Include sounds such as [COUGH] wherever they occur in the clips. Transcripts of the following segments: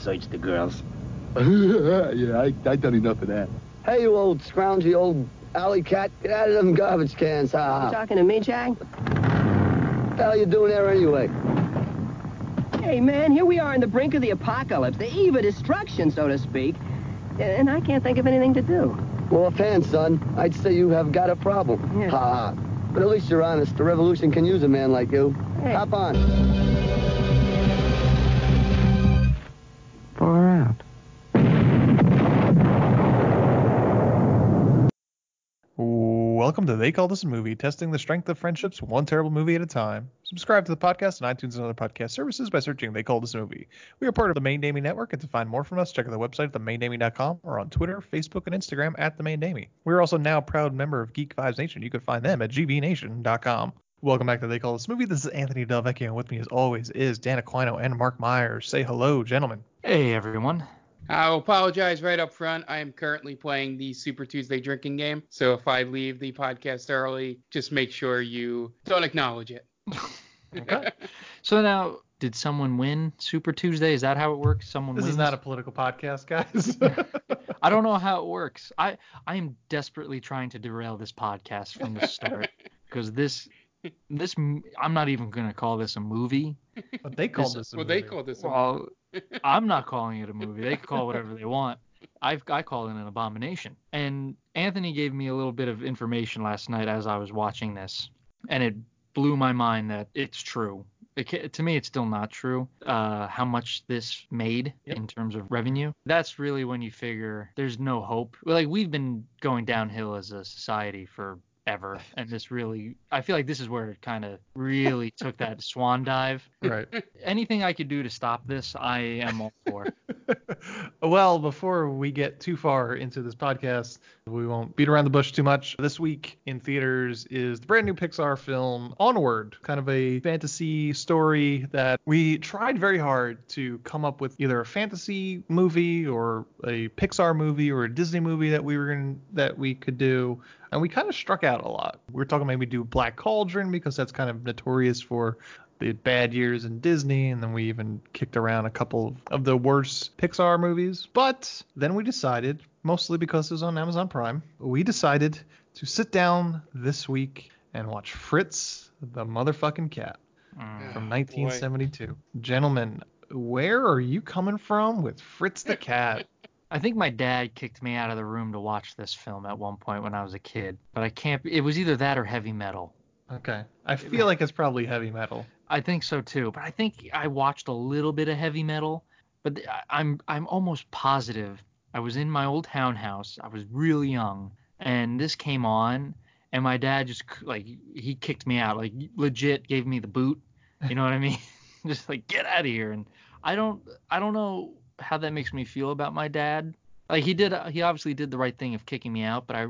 search the girls. [LAUGHS] yeah, I, I done enough of that. Hey, you old scroungy old alley cat, get out of them garbage cans, ha You talking to me, Jack? What the hell you doing there anyway? Hey, man, here we are on the brink of the apocalypse, the eve of destruction, so to speak. And I can't think of anything to do. Well, offhand, son, I'd say you have got a problem. Yeah. Ha ha. But at least you're honest. The revolution can use a man like you. Hey. Hop on. Far out. Welcome to They Call This a Movie, testing the strength of friendships one terrible movie at a time. Subscribe to the podcast on iTunes and other podcast services by searching They Call This a Movie. We are part of the Main Damie Network, and to find more from us, check out the website at themaindamie.com or on Twitter, Facebook, and Instagram at The Main. We are also now a proud member of Geek Vibes Nation. You can find them at gvnation.com. Welcome back to They Call This Movie. This is Anthony Delvecchio, and with me as always is Dan Aquino and Mark Myers. Say hello, gentlemen. Hey everyone. I'll apologize right up front. I am currently playing the Super Tuesday drinking game. So if I leave the podcast early, just make sure you don't acknowledge it. [LAUGHS] Okay. so now, did someone win Super Tuesday? Is that how it works? Someone This wins? is not a political podcast, guys. [LAUGHS] I don't know how it works. I I am desperately trying to derail this podcast from the start [LAUGHS] because this this I'm not even gonna call this a movie. but they called This- this a well, they movie. call this a Well, I'm not calling it a movie. They can call whatever they want. I've, I call it an abomination. And Anthony gave me a little bit of information last night as I was watching this, and it blew my mind that it's true. It, to me, it's still not true. Uh, how much this made Yep. in terms of revenue. That's really when you figure there's no hope. Like we've been going downhill as a society for ever, and this really, I feel like this is where it kind of really took that swan dive Right. anything I could do to stop this, I am all for. [LAUGHS] well, before we get too far into this podcast, we won't beat around the bush too much. This week in theaters is the brand new Pixar film Onward, kind of a fantasy story that we tried very hard to come up with either a fantasy movie or a Pixar movie or a Disney movie that we were going that we could do. And we kind of struck out a lot. We were talking maybe do Black Cauldron because that's kind of notorious for the bad years in Disney, and then we even kicked around a couple of the worst Pixar movies. But then we decided, mostly because it was on Amazon Prime, we decided to sit down this week and watch Fritz the motherfucking cat Mm. from boy. 1972. Gentlemen, where are you coming from with Fritz the cat? I think my dad kicked me out of the room to watch this film at one point when I was a kid, but I can't. It was either that or heavy metal. Okay, I feel like it's probably heavy metal. I think so too, but I think I watched a little bit of heavy metal, but I'm I'm almost positive I was in my old townhouse. I was really young, and this came on, and my dad just like he kicked me out, like legit gave me the boot. You know what I mean? [LAUGHS] just like get out of here. And I don't I don't know how that makes me feel about my dad. Like he did he obviously did the right thing of kicking me out, but I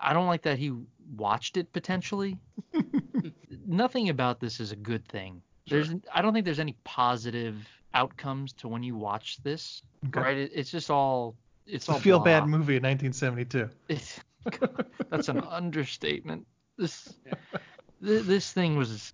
I don't like that he watched it potentially [LAUGHS] nothing about this is a good thing. There's I don't think there's any positive outcomes to when you watch this. Okay. Right? It, it's just all it's all a feel bad movie in 1972. It's, [LAUGHS] that's an [LAUGHS] understatement. This th- this thing was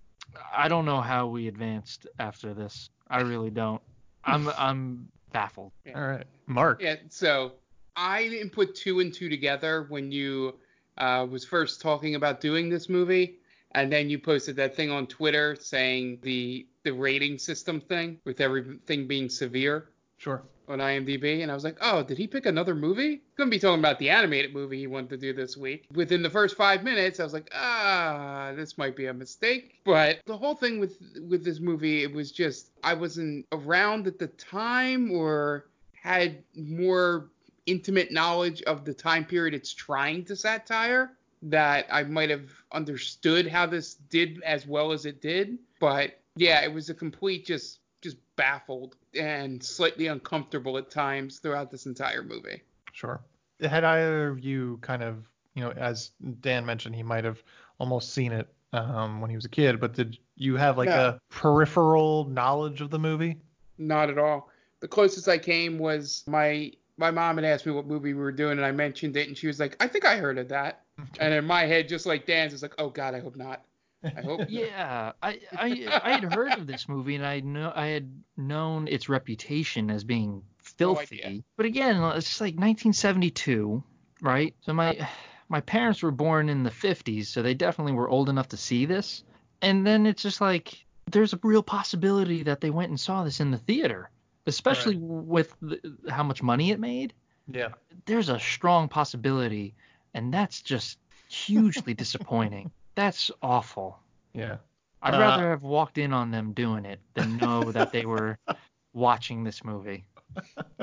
I don't know how we advanced after this. I really don't. I'm I'm baffled. All right, Mark. Yeah, so I didn't put two and two together when you uh, was first talking about doing this movie, and then you posted that thing on Twitter saying the the rating system thing with everything being severe Sure. on IMDb, and I was like, oh, did he pick another movie? Couldn't be talking about the animated movie he wanted to do this week. Within the first five minutes, I was like, ah, this might be a mistake. But the whole thing with with this movie, it was just I wasn't around at the time or had more intimate knowledge of the time period it's trying to satire that I might have understood how this did as well as it did. But yeah, it was a complete just just baffled and slightly uncomfortable at times throughout this entire movie. Sure. Had either of you kind of, you know, as Dan mentioned, he might have almost seen it um, when he was a kid, but did you have like No. a peripheral knowledge of the movie? Not at all. The closest I came was my my mom had asked me what movie we were doing and I mentioned it and she was like, I think I heard of that. [LAUGHS] And in my head, just like Dan's, it's like, oh God, I hope not. I hope. Yeah, I, [LAUGHS] I I had heard of this movie and I know I had known its reputation as being filthy. idea. but again, uh, it's just like 1972, right? So my my parents were born in the 50s, so they definitely were old enough to see this. And then it's just like there's a real possibility that they went and saw this in the theater, especially with the, how much money it made. Yeah. There's a strong possibility, and that's just hugely [LAUGHS] disappointing. That's awful. Yeah. I'd Uh, rather have walked in on them doing it than know that they were [LAUGHS] watching this movie. [LAUGHS]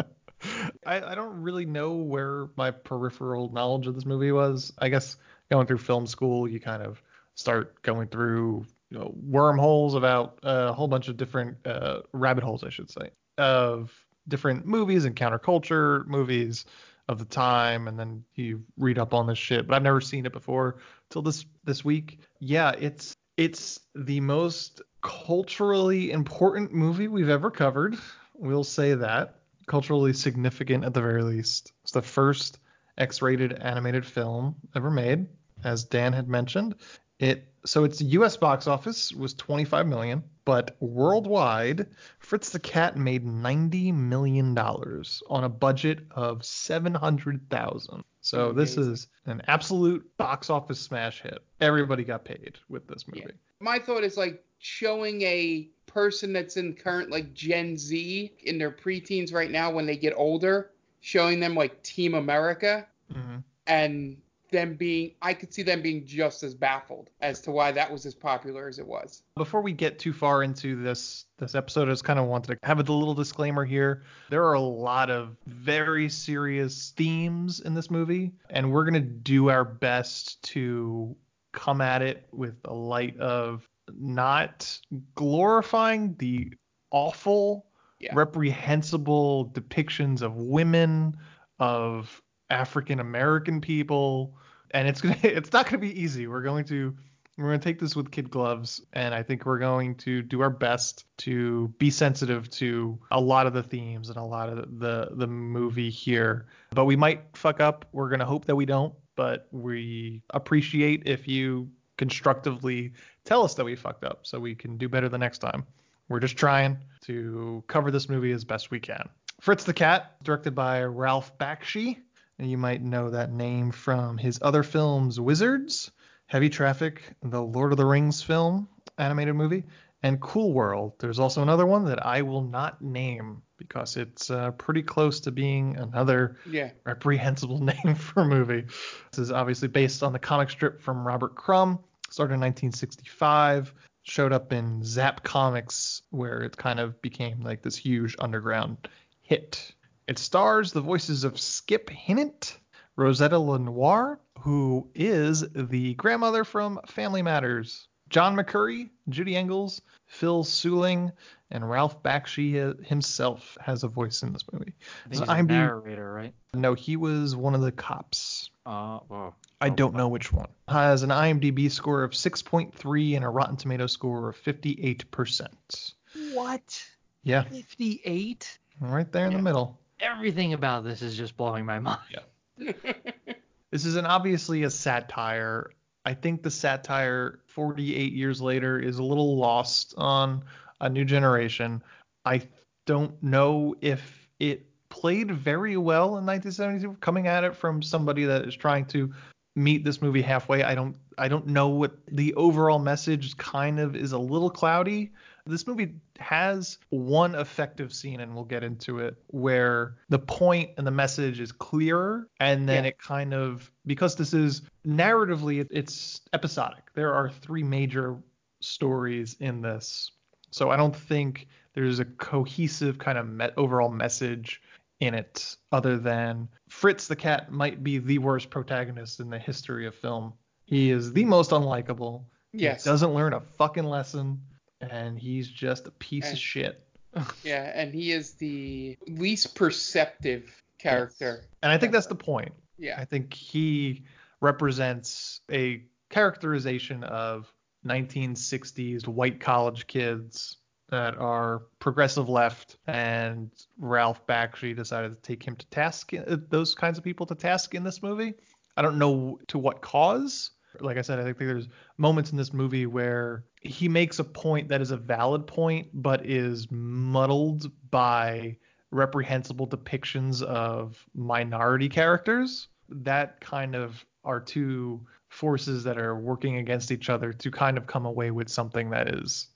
I, I don't really know where my peripheral knowledge of this movie was. I guess going through film school, you kind of start going through you know, wormholes about a whole bunch of different uh, rabbit holes, I should say, of different movies and counterculture movies of the time, and then you read up on this shit. But I've never seen it before till this this week. Yeah, it's it's the most culturally important movie we've ever covered. We'll say that culturally significant at the very least. It's the first X-rated animated film ever made, as Dan had mentioned. It so its U.S. box office was 25 million, but worldwide, Fritz the Cat made 90 million dollars on a budget of 700,000. So this is an absolute box office smash hit. Everybody got paid with this movie. Yeah. My thought is like showing a person that's in current like Gen Z in their preteens right now when they get older, showing them like Team America Mhm. and them being I could see them being just as baffled as to why that was as popular as it was. Before we get too far into this this episode, I just kind of wanted to have a little disclaimer here. There are a lot of very serious themes in this movie, and we're gonna do our best to come at it with a light of not glorifying the awful, Yeah. reprehensible depictions of women, of African American people, and it's [LAUGHS] gonna it's not gonna be easy. We're going to we're going to take this with kid gloves, and I think we're going to do our best to be sensitive to a lot of the themes and a lot of the the movie here. But we might fuck up. We're going to hope that we don't, but we appreciate if you constructively tell us that we fucked up so we can do better the next time. We're just trying to cover this movie as best we can. Fritz the Cat, directed by Ralph Bakshi. And you might know that name from his other films Wizards, Heavy Traffic, the Lord of the Rings film, animated movie, and Cool World. There's also another one that I will not name because it's uh, pretty close to being another Yeah. reprehensible [LAUGHS] name for a movie. This is obviously based on the comic strip from Robert Crumb, started in 1965, showed up in Zap Comics, where it kind of became like this huge underground hit. It stars the voices of Skip Hinnant, Rosetta LeNoire, who is the grandmother from Family Matters, John McCurry, Judy Engels, Phil Seuling, and Ralph Bakshi himself has a voice in this movie. I think So he's a IMDb narrator, right? No, he was one of the cops. Uh, well, I Oh, don't know which one. Has an IMDb score of 6.3 and a Rotten Tomato score of 58%. what? Yeah, 58? right there in Yeah. the middle. Everything about this is just blowing my mind. Yeah. [LAUGHS] This is an obviously a satire. I think the satire 48 years later is a little lost on a new generation. I don't know if it played very well in 1972 coming at it from somebody that is trying to meet this movie halfway. I don't I don't know what the overall message kind of is a little cloudy. This movie has one effective scene and we'll get into it where the point and the message is clearer and then Yeah. it kind of because this is narratively it's episodic. There are three major stories in this. So I don't think there's a cohesive kind of met overall message in it other than Fritz the cat might be the worst protagonist in the history of film. He is the most unlikable. Yes. He doesn't learn a fucking lesson and he's just a piece of shit. [LAUGHS] Yeah, and he is the least perceptive character. And I think that's the point. Yeah. I think he represents a characterization of 1960s white college kids that are progressive left, and Ralph Bakshi decided to take him to task, uh, those kinds of people to task in this movie. I don't know to what cause. Like I said, I think there's moments in this movie where he makes a point that is a valid point, but is muddled by reprehensible depictions of minority characters. That kind of are two forces that are working against each other to kind of come away with something that is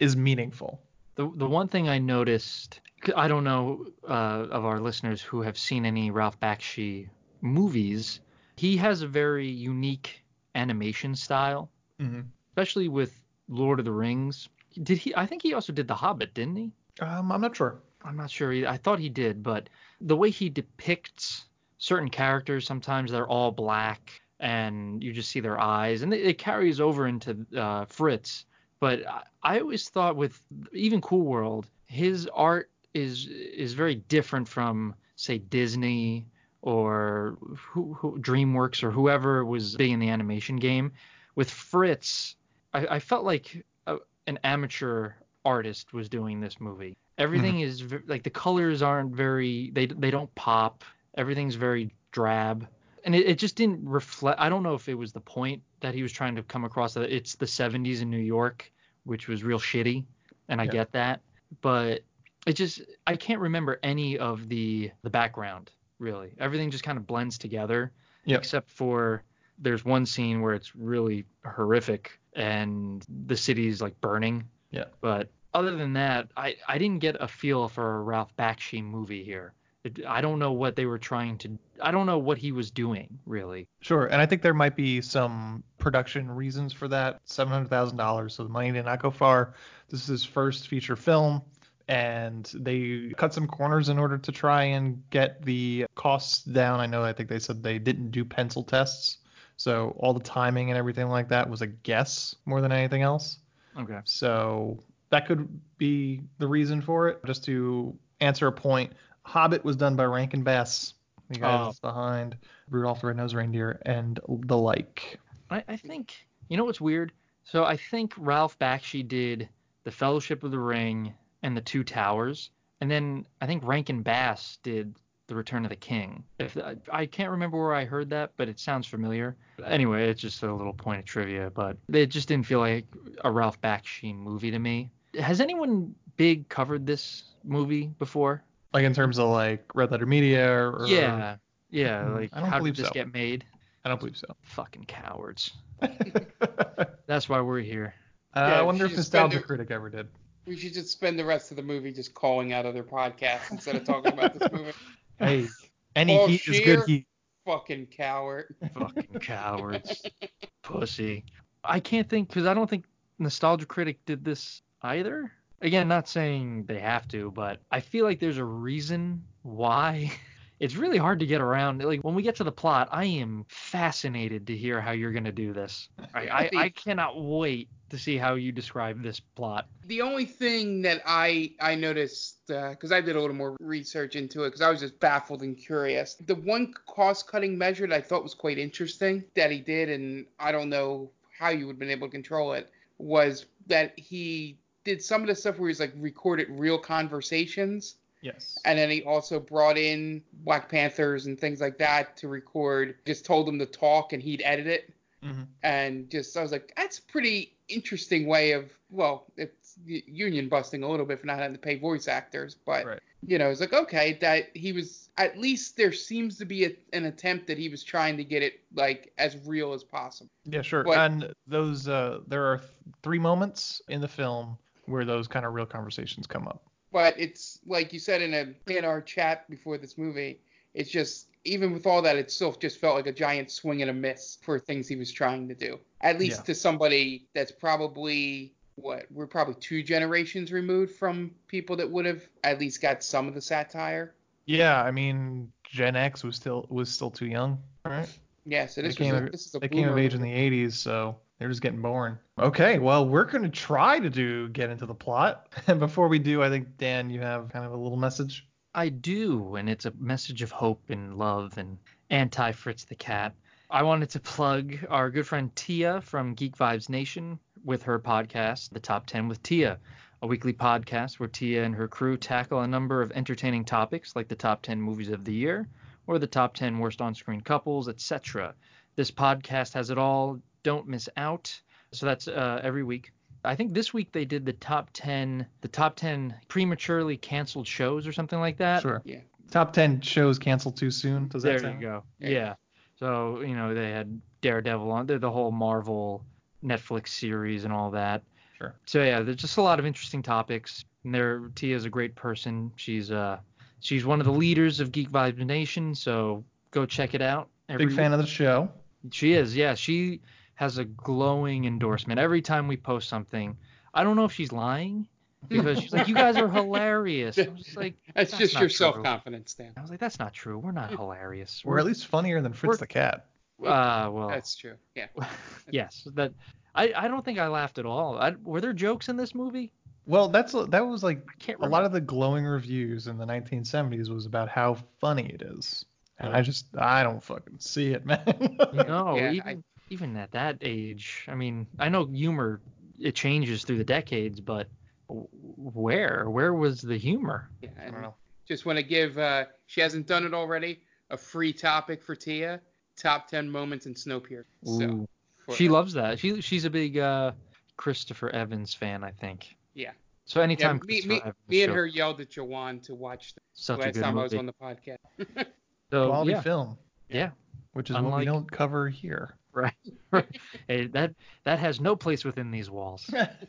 is meaningful. The the one thing I noticed, I don't know uh, of our listeners who have seen any Ralph Bakshi movies, he has a very unique animation style, Mm-hmm. especially with Lord of the Rings. Did he? I think he also did The Hobbit, didn't he? Um, I'm not sure. I'm not sure. Either. I thought he did, but the way he depicts certain characters, sometimes they're all black and you just see their eyes, and it, carries over into uh, Fritz. But I, I always thought with even Cool World, his art is is very different from say Disney or who, who DreamWorks or whoever was big in the animation game. With Fritz, I, I felt like a, an amateur artist was doing this movie. Mm-hmm. Everything is ve- like the colors aren't very they they don't pop. Everything's very drab. And it, it just didn't reflect I don't know if it was the point that he was trying to come across that it's the 70s in New York, which was real shitty, and I Yeah. get that, but it just I can't remember any of the the background really. Everything just kind of blends together Yep. except for there's one scene where it's really horrific and the city's like burning. Yeah. But other than that, I, I didn't get a feel for a Ralph Bakshi movie here. It, I don't know what they were trying to. I don't know what he was doing really. Sure, and I think there might be some production reasons for that. Seven hundred thousand dollars, so the money did not go far. This is his first feature film, and they cut some corners in order to try and get the costs down. I know. I think they said they didn't do pencil tests, so all the timing and everything like that was a guess more than anything else. Okay. So that could be the reason for it. Just to answer a point, Hobbit was done by Rankin Bass, the guys oh. behind Rudolph the Red-Nosed Reindeer and the like. I, I think you know what's weird. So I think Ralph Bakshi did the Fellowship of the Ring and the Two Towers, and then I think Rankin Bass did the Return of the King. If I, I can't remember where I heard that, but it sounds familiar. Anyway, it's just a little point of trivia, but it just didn't feel like a Ralph Bakshi movie to me. Has anyone big covered this movie before? Like in terms of like Red Letter Media or yeah, yeah. Mm, Like I don't how believe did this so. get made? I don't believe so. Fucking cowards. [LAUGHS] That's why we're here. Uh, Yeah, I wonder if just spent Nostalgia Critic ever did. We should just spend the rest of the movie just calling out other podcasts instead of talking about this movie. [LAUGHS] Hey, any Paul heat is good heat. Fucking coward. Fucking cowards. [LAUGHS] Pussy. I can't think because I don't think Nostalgia Critic did this either. Again, not saying they have to, but I feel like there's a reason why. [LAUGHS] It's really hard to get around. Like when we get to the plot, I am fascinated to hear how you're gonna do this. I, I, [LAUGHS] I cannot wait to see how you describe this plot. The only thing that I I noticed uh, because I did a little more research into it because I was just baffled and curious. The one cost cutting measure that I thought was quite interesting that he did, and I don't know how you would have been able to control it, was that he did some of the stuff where he's like recorded real conversations Yes. and then he also brought in Black Panthers and things like that to record. Just told them to talk, and he'd edit it. hmm And just I was like, that's a pretty interesting way of well, it's union busting a little bit for not having to pay voice actors, but Right. you know, it's like okay that he was at least there seems to be a, an attempt that he was trying to get it like as real as possible. Yeah, sure. But- and those uh, there are th- three moments in the film where those kind of real conversations come up. But it's like you said in a in our chat before this movie, it's just even with all that, it still just felt like a giant swing and a miss for things he was trying to do. At least Yeah. to somebody that's probably what we're probably two generations removed from people that would have at least got some of the satire. Yeah, I mean Gen X was still was still too young, right? Yeah, so They this came, a, this is a they came of age in the 80s, so they're just getting born. Okay, well, we're going to try to do get into the plot. [LAUGHS] And before we do, I think Dan, you have kind of a little message. I do, and it's a message of hope and love and anti Fritz the cat. I wanted to plug our good friend Tia from Geek Vibes Nation with her podcast, The Top 10 with Tia, a weekly podcast where Tia and her crew tackle a number of entertaining topics like the top 10 movies of the year or the top 10 worst on screen couples, etc. This podcast has it all. Don't miss out. So that's uh, every week. I think this week they did the top 10, the top 10 prematurely canceled shows or something like that. Sure. Yeah. Top 10 shows canceled too soon. Does that There sound? you go. Yeah. Yeah. So, you know, they had Daredevil on, the the whole Marvel Netflix series and all that. Sure. So yeah, there's just a lot of interesting topics. And there, Tia's a great person. She's uh, she's one of the leaders of Geek Vibes Nation. So go check it out. Big fan of the show. She is, yeah. She has a glowing endorsement every time we post something. I don't know if she's lying because she's like, "You guys are hilarious." I was just like, [LAUGHS] That's, That's just your self confidence, Dan. I was like, "That's not true. We're not hilarious. We're at least funnier than Fritz the cat. uh, well, That's true. Yeah. [LAUGHS] yes. That I, I don't think I laughed at all. I, were there jokes in this movie? Well, that's that was like can't a lot of the glowing reviews in the 1970s was about how funny it is. And I just I don't fucking see it, man. [LAUGHS] No, Yeah, even I- even at that age. I mean, I know humor it changes through the decades, but where where was the humor? Yeah. I don't know. just want to give, uh, she hasn't done it already, a free topic for Tia top 10 moments in Snowpiercer. So, Ooh. for- She loves that. She she's a big uh, Christopher Evans fan, I think. Yeah. So Yeah, anytime me, Christopher me, me and her yelled at Jawan to watch the such a last good time I was on the podcast. [LAUGHS] so Quality yeah, film, yeah, which is what we don't cover here. [LAUGHS] right. hey, that that has no place within these walls.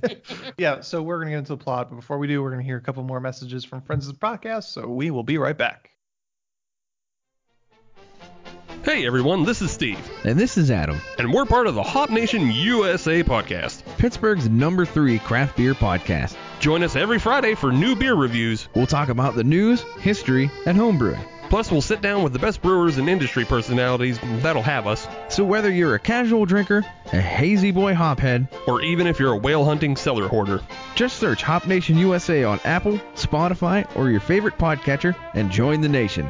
[LAUGHS] yeah, so we're gonna get into the plot, but before we do, we're gonna hear a couple more messages from friends of the podcast. So we will be right back. Hey everyone, this is Steve, And this is Adam, and we're part of the Hop Nation USA podcast. Pittsburgh's number three craft beer podcast. Join us every Friday for new beer reviews. We'll talk about the news, history, and homebrewing. Plus, we'll sit down with the best brewers and industry personalities that'll have us, So whether you're a casual drinker, a hazy boy hophead, or even if you're a whale hunting cellar hoarder. just search Hop Nation USA on Apple, Spotify, or your favorite podcatcher and join the nation.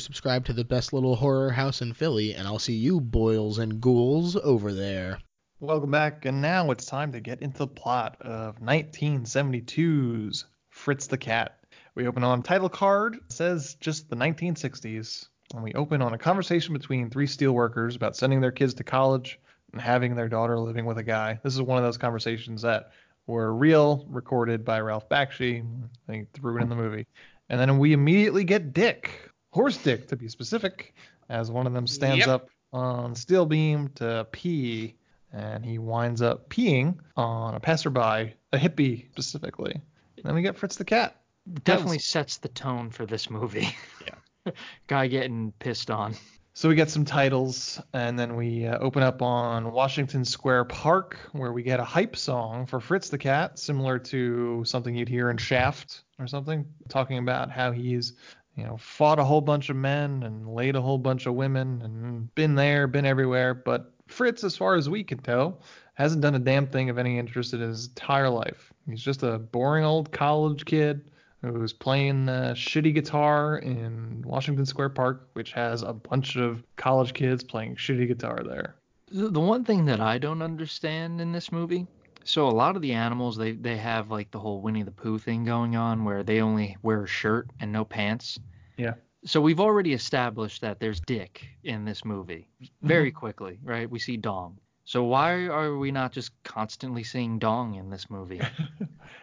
subscribed to the best little horror house in Philly, and I'll see you boils and ghouls over there. Welcome back, and now it's time to get into the plot of 1972's Fritz the Cat. We open on title card, says just the 1960s, and we open on a conversation between three steelworkers about sending their kids to college and having their daughter living with a guy. This is one of those conversations that were real, recorded by Ralph Bakshi. Think threw it in the movie. And then we immediately get Dick, Horse Dick to be specific, as one of them stands Yep. up on steel beam to pee, and he winds up peeing on a passerby, a hippie specifically. And then we get Fritz the cat. Definitely was- sets the tone for this movie. Yeah. [LAUGHS] Guy getting pissed on. So we get some titles, and then we uh, open up on Washington Square Park, where we get a hype song for Fritz the Cat, similar to something you'd hear in Shaft or something, talking about how he's, you know, fought a whole bunch of men and laid a whole bunch of women and been there, been everywhere. But Fritz, as far as we can tell, hasn't done a damn thing of any interest in his entire life. He's just a boring old college kid who's playing shitty guitar in Washington Square Park, which has a bunch of college kids playing shitty guitar there. The, the one thing that I don't understand in this movie, so a lot of the animals they they have like the whole Winnie the Pooh thing going on where they only wear a shirt and no pants. Yeah. So we've already established that there's dick in this movie very mm-hmm. quickly, right? We see dong. So why are we not just constantly seeing dong in this movie? [LAUGHS]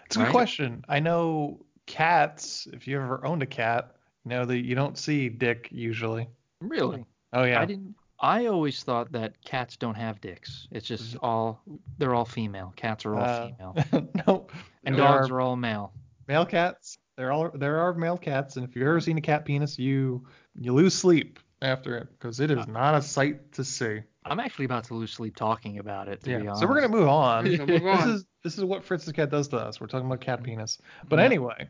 It's a good question. I know cats, if you ever owned a cat, you know that you don't see dick usually. really? Oh yeah. I didn't. I always thought that cats don't have dicks. It's just all they're all female. Cats are all Mm-hmm. Uh, female, [LAUGHS] no. and there dogs are are all male. male cats. There are there are male cats, and if you've ever seen a cat penis, you you lose sleep after it because it is not a sight to see. I'm actually about to lose sleep talking about it. To be Yeah. honest. So we're gonna move on. So move This is this is what Fritz the cat does to us. We're talking about cat penis. But Yeah. anyway,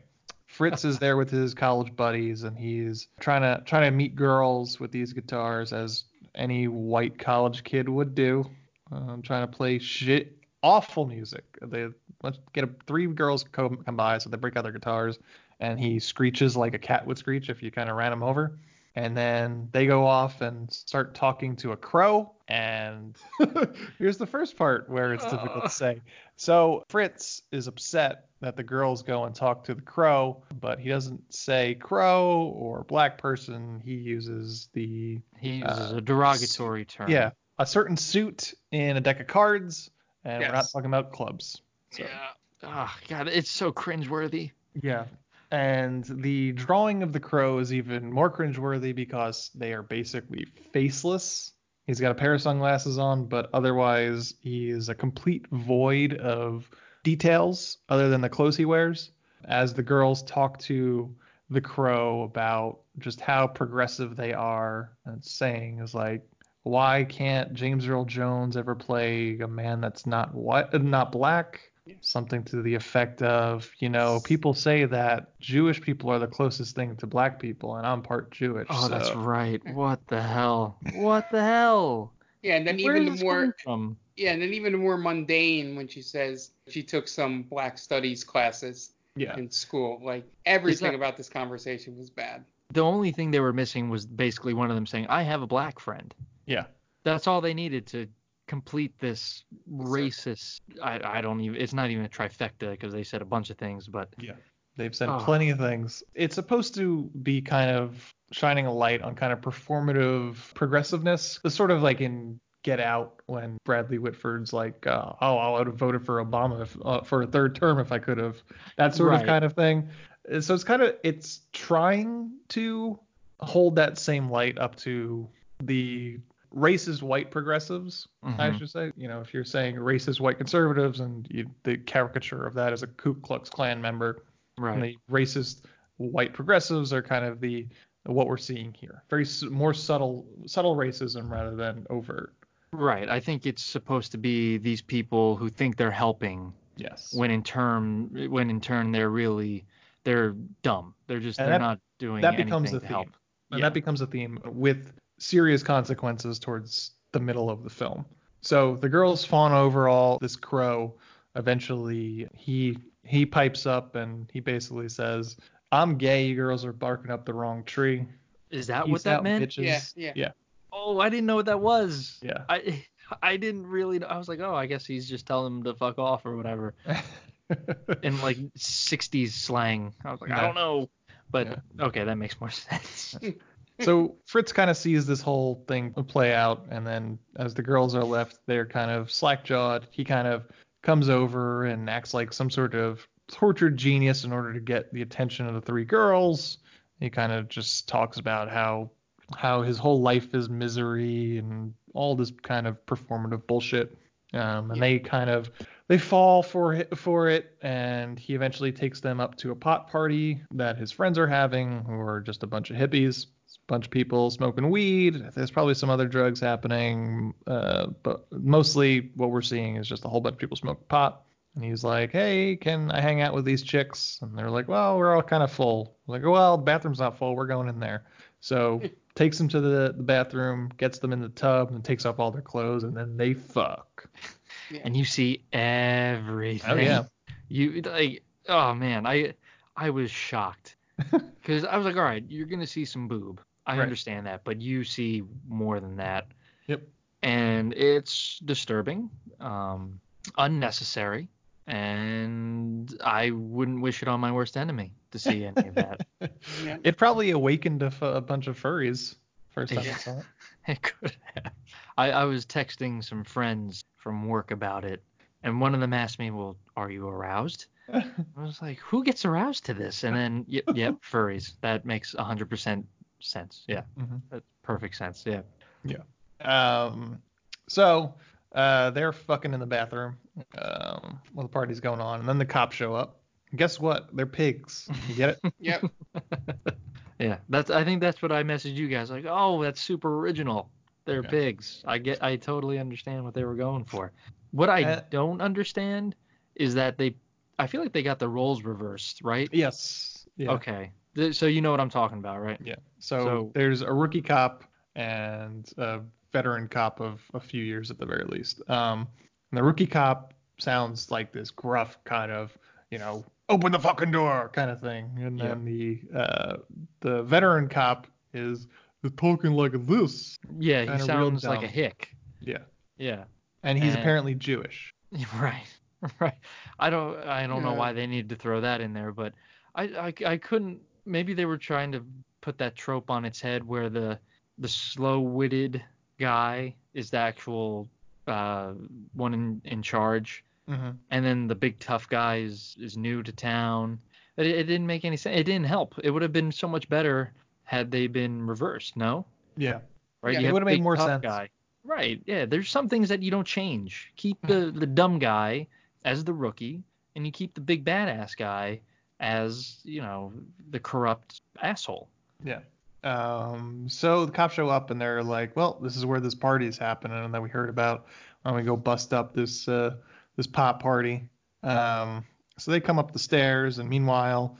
Fritz is there with his college buddies, and he's trying to trying to meet girls with these guitars as any white college kid would do. Um, trying to play shit awful music. They let's get a, three girls come, come by, so they break out their guitars, and he screeches like a cat would screech if you kind of ran him over. And then they go off and start talking to a crow. And [LAUGHS] here's the first part where it's difficult to say. So Fritz is upset that the girls go and talk to the crow, but he doesn't say crow or black person. He uses the He uses uh, a derogatory term. yeah a certain suit in a deck of cards, and we're not talking about clubs. So, Yeah. Oh God, it's so cringeworthy. Yeah. And the drawing of the crow is even more cringeworthy because they are basically faceless. He's got a pair of sunglasses on, but otherwise he is a complete void of details other than the clothes he wears. As the girls talk to the crow about just how progressive they are, and saying is like, why can't James Earl Jones ever play a man that's not what not black? Something to the effect of, you know, people say that Jewish people are the closest thing to black people, and I'm part Jewish. Oh, that's right. What the hell? What the hell? Yeah, and then Where even the more from? Yeah, and then even more mundane when she says she took some black studies classes Yeah. in school. Like everything that- about this conversation was bad. The only thing they were missing was basically one of them saying, "I have a black friend." Yeah. That's all they needed to complete this racist. I, I don't even. It's not even a trifecta because they said a bunch of things, but Yeah. They've said Oh. plenty of things. It's supposed to be kind of shining a light on kind of performative progressiveness. the sort of like in Get Out when Bradley Whitford's like, uh, oh, I would have voted for Obama if, uh, for a third term if I could have. That sort Right. of kind of thing. Uh, So it's kind of it's trying to hold that same light up to the racist white progressives, I Mhm. should say. You know, if you're saying racist white conservatives and you, the caricature of that as a Ku Klux Klan member, and right. the racist white progressives are kind of the what we're seeing here. Very more subtle subtle racism rather than overt. Right. I think it's supposed to be these people who think they're helping Yes. when in turn when in turn they're really they're dumb. They're just And they're that- not doing that becomes a to theme. help. And Yeah. that becomes a theme with serious consequences towards the middle of the film. So the girls fawn over all this crow. Eventually, he he pipes up and he basically says, "I'm gay. You girls are barking up the wrong tree." Is that Peace what that out, meant? bitches. Yeah, yeah. yeah, Oh, I didn't know what that was. yeah. I I didn't really. know. I was like, oh, I guess he's just telling them to fuck off or whatever [LAUGHS] in like 60s slang. I was like, I don't know, but okay, that makes more [LAUGHS] sense. [LAUGHS] so Fritz kind of sees this whole thing play out, and then as the girls are left, they're kind of slack-jawed. He kind of comes over and acts like some sort of tortured genius in order to get the attention of the three girls. He kind of just talks about how how his whole life is misery and all this kind of performative bullshit. Um, and they kind of they fall for it, for it, and he eventually takes them up to a pot party that his friends are having, who are just a bunch of hippies, a bunch of people smoking weed. There's probably some other drugs happening, uh, but mostly what we're seeing is just a whole bunch of people smoking pot. And he's like, "Hey, can I hang out with these chicks?" And they're like, "Well, we're all kind of full." Like, "Well, bathroom's not full. We're going in there." So [LAUGHS] takes them to the, the bathroom, gets them in the tub, and takes off all their clothes, and then they fuck. [LAUGHS] and you see everything. Oh yeah. You like, oh man, I I was shocked [LAUGHS] because I was like, all right, you're gonna see some boob. I Right. understand that, but you see more than that. Yep. And it's disturbing, um, unnecessary, and I wouldn't wish it on my worst enemy to see any of that. [LAUGHS] Yeah. It probably awakened a, f- a bunch of furries first time I saw it. It could have. I, I was texting some friends from work about it, and one of them asked me, "Well, are you aroused?" [LAUGHS] I was like, "Who gets aroused to this?" And then, yep, yep, [LAUGHS] furries. That makes 100% sense. Yeah, Mhm. perfect sense. Yeah. Yeah. Um, so uh, they're fucking in the bathroom um, while the party's going on, and then the cops show up. Guess what? They're pigs. You get it? [LAUGHS] Yep. [LAUGHS] Yeah, that's. I think that's what I messaged you guys. Like, oh, that's super original. They're Yeah. pigs. I get. I totally understand what they were going for. What I Uh, don't understand is that they. I feel like they got the roles reversed, right? yes. Yeah. Okay. So you know what I'm talking about, right? Yeah. So, So- there's a rookie cop and a veteran cop of a few years at the very least. Um, and the rookie cop sounds like this gruff kind of, you know, open the fucking door kind of thing. And then the uh, the veteran cop is talking like this. Yeah, he sounds like a hick. Yeah. Yeah. And he's And- apparently Jewish. [LAUGHS] Right. [LAUGHS] Right. I don't I don't know why they needed to throw that in there, but I, I I couldn't maybe they were trying to put that trope on its head where the the slow-witted guy is the actual uh one in, in charge Mm-hmm. and then the big tough guy is is new to town. It, it didn't make any sense. It didn't help. It would have been so much better had they been reversed, no? Yeah. Right? Yeah, You it would've made more sense. Guy. Right. Yeah. There's some things that you don't change. Keep the the dumb guy as the rookie, and you keep the big badass guy as you know the corrupt asshole. Yeah. Um, so the cops show up and they're like, well, this is where this party is happening and that we heard about. Why don't we go bust up this uh, this pop party? Um, so they come up the stairs and meanwhile,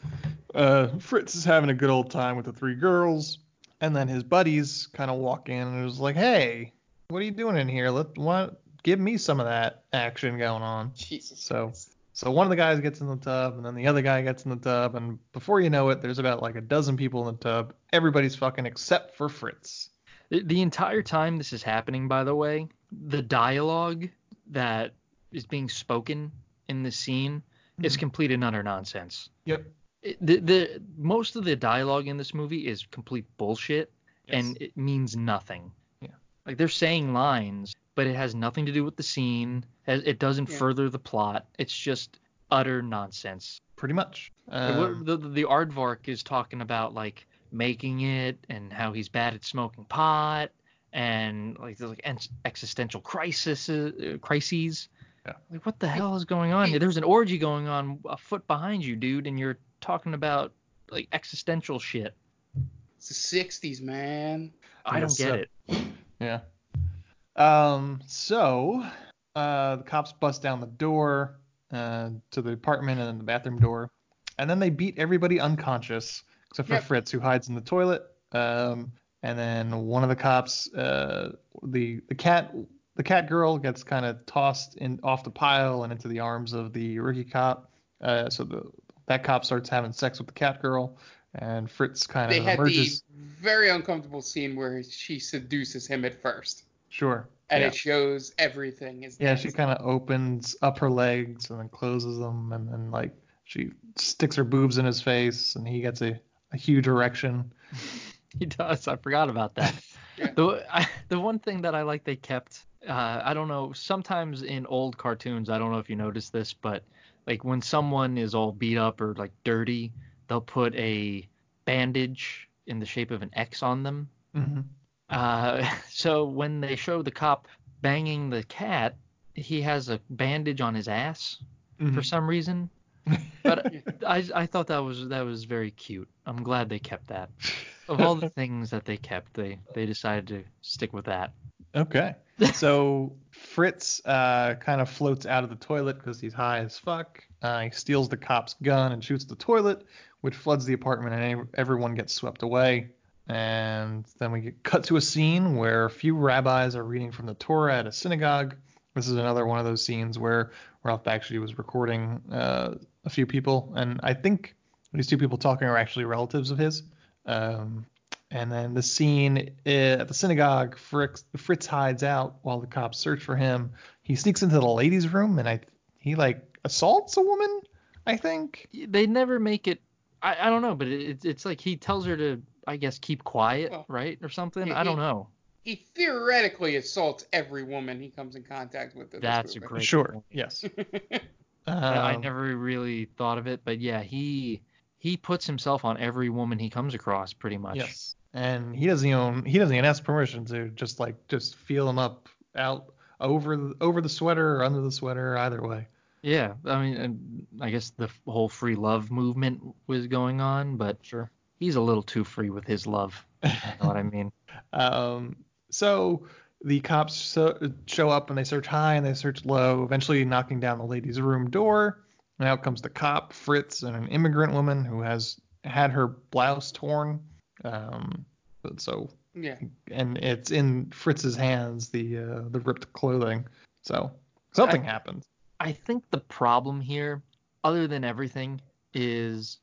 uh, Fritz is having a good old time with the three girls. And then his buddies kind of walk in and is like, hey, what are you doing in here? Let what give me some of that action going on. Jesus. So so one of the guys gets in the tub, and then the other guy gets in the tub, and before you know it, there's about like a dozen people in the tub. Everybody's fucking except for Fritz. The, entire time this is happening, by the way, the dialogue that is being spoken in the scene is mm-hmm. complete and utter nonsense. Yep. It- the the most of the dialogue in this movie is complete bullshit and it means nothing. Yeah. Like they're saying lines, but it has nothing to do with the scene. It it doesn't Yeah. further the plot. It's just utter nonsense. Pretty much. Um, the, the the aardvark is talking about like making it and how he's bad at smoking pot and like there's like existential crisis uh, crises. Yeah. Like what the hell is going on? here? There's an orgy going on a foot behind you, dude, and you're talking about like existential shit. It's the 60s, man. I don't get it. [LAUGHS] yeah. Um. So, uh, the cops bust down the door uh, to the apartment and then the bathroom door, and then they beat everybody unconscious except for Yep. Fritz, who hides in the toilet. Um. And then one of the cops, uh, the the cat the cat girl gets kind of tossed in off the pile and into the arms of the rookie cop. Uh, so the that cop starts having sex with the cat girl, and Fritz kind of They of had emerges. the very uncomfortable scene where she seduces him at first, Sure. and yeah. it shows everything is Yeah, she kind of opens up her legs and then closes them, and then like she sticks her boobs in his face, and he gets a, a huge erection. [LAUGHS] He does. I forgot about that. [LAUGHS] Yeah. The I, the one thing that I like they kept. Uh, I don't know. Sometimes in old cartoons, I don't know if you noticed this, but like when someone is all beat up or like dirty, they'll put a bandage in the shape of an X on them. Mm-hmm. Uh, [LAUGHS] so when they show the cop banging the cat, he has a bandage on his ass Mm-hmm. for some reason. But [LAUGHS] I I thought that was that was very cute. I'm glad they kept that. Of all the [LAUGHS] things that they kept, they they decided to stick with that. Okay. So Fritz uh, kind of floats out of the toilet because he's high as fuck. Uh, he steals the cop's gun and shoots the toilet, which floods the apartment, and everyone gets swept away. And then we get cut to a scene where a few rabbis are reading from the Torah at a synagogue. This is another one of those scenes where Ralph Bakshi was recording uh, a few people, and I think these two people talking are actually relatives of his. Um, and then the scene uh, at the synagogue, Fritz, Fritz hides out while the cops search for him. He sneaks into the ladies' room and I he like assaults a woman. I think. They never make it. I, I don't know, but it, it's like he tells her to I guess keep quiet, Well, right, or something. he- I don't know. He theoretically assaults every woman he comes in contact with. in That's a movie. great. Sure. point. Yes. [LAUGHS] I, I Um, never really thought of it, but yeah, he he puts himself on every woman he comes across, pretty much. Yes. And he doesn't even he doesn't even ask permission to just like just feel him up out over over the sweater or under the sweater either way. Yeah, I mean, and I guess the whole free love movement was going on, but Sure. He's a little too free with his love. [LAUGHS] You know what I mean? Um, so the cops so, show up and they search high and they search low, eventually knocking down the lady's room door. And out comes the cop, Fritz, and an immigrant woman who has had her blouse torn. Um, So Yeah. and it's in Fritz's hands, the uh, the ripped clothing. So something I- happened. I think the problem here, other than everything, is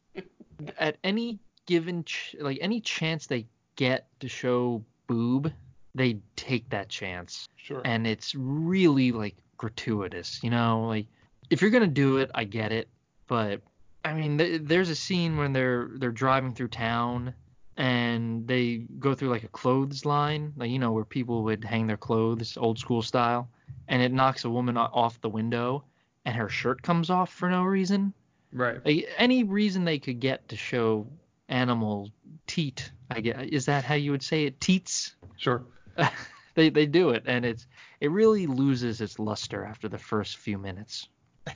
at any given ch- like any chance they get to show boob, they take that chance, Sure. and it's really like gratuitous. You know, like if you're gonna do it, I get it, but I mean, th- there's a scene when they're they're driving through town and they go through like a clothes line, like you know where people would hang their clothes, old school style, and it knocks a woman off the window, and her shirt comes off for no reason. right. Like, any reason they could get to show animal teat, I guess is that how you would say it? Teats. Sure. [LAUGHS] they they do it, and it's it really loses its luster after the first few minutes.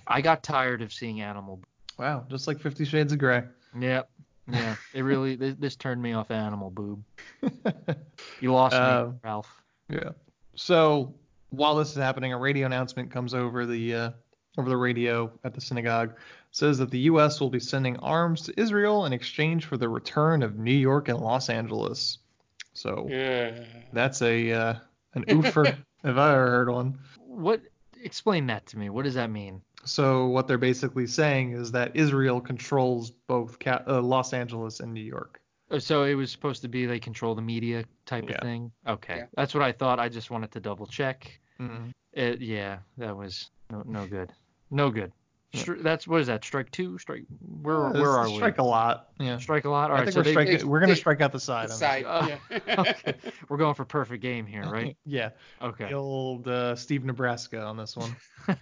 I got tired of seeing animal. Wow. Just like Fifty Shades of Grey. Yep. Yeah. It really [LAUGHS] this, this turned me off animal boob. [LAUGHS] You lost Uh, me, Ralph. Yeah. So while this is happening, a radio announcement comes over the uh, over the radio at the synagogue. Says that the U.S. will be sending arms to Israel in exchange for the return of New York and Los Angeles. So Yeah. that's a uh, an [LAUGHS] oofer if I ever heard one. What? Explain that to me. What does that mean? So what they're basically saying is that Israel controls both Ca- uh, Los Angeles and New York. Oh, So it was supposed to be they control the media type Yeah. of thing. Okay, Yeah. that's what I thought. I just wanted to double check. Mhm. It, yeah, that was no no good. No good. Stri- That's what is that? Strike two? Strike? Where Uh, where are strike we? Strike a lot. Yeah. Strike a lot. All I right, think so we're they, striking. we're gonna they- strike out the side. The on side. Uh, yeah. [LAUGHS] [LAUGHS] okay, we're going for perfect game here, right? yeah. Okay. The old uh, Steve Nebraska on this one. [LAUGHS]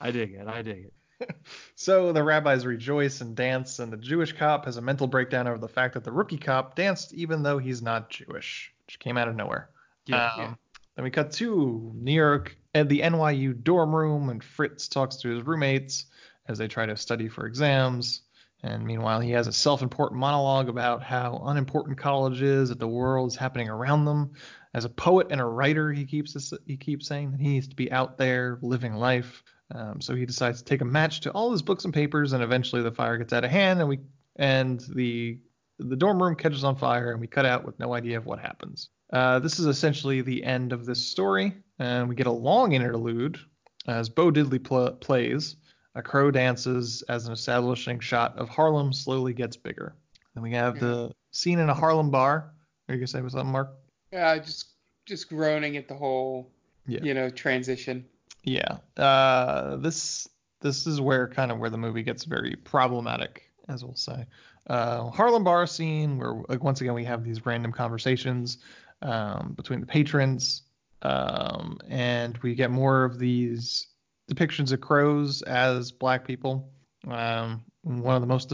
I dig it. I dig it. So the rabbis rejoice and dance, and the Jewish cop has a mental breakdown over the fact that the rookie cop danced even though he's not Jewish, which came out of nowhere. Yeah. Um, Yeah. Then we cut to New York at the NYU dorm room, and Fritz talks to his roommates as they try to study for exams. And meanwhile, he has a self-important monologue about how unimportant college is, that the world is happening around them. As a poet and a writer, he keeps he keeps saying that he needs to be out there living life. Um, so he decides to take a match to all his books and papers, and eventually the fire gets out of hand, and we and the the dorm room catches on fire, and we cut out with no idea of what happens. Uh, this is essentially the end of this story, and we get a long interlude as Bo Diddley pl- plays. A crow dances as an establishing shot of Harlem slowly gets bigger. Then we have the scene in a Harlem bar. Are you gonna say something, Mark? Yeah, just just groaning at the whole, Yeah. you know, transition. Yeah. Uh, this this is where kind of where the movie gets very problematic, as we'll say. Uh, Harlem bar scene where like once again we have these random conversations um, between the patrons, um, and we get more of these depictions of crows as black people. Um, one of the most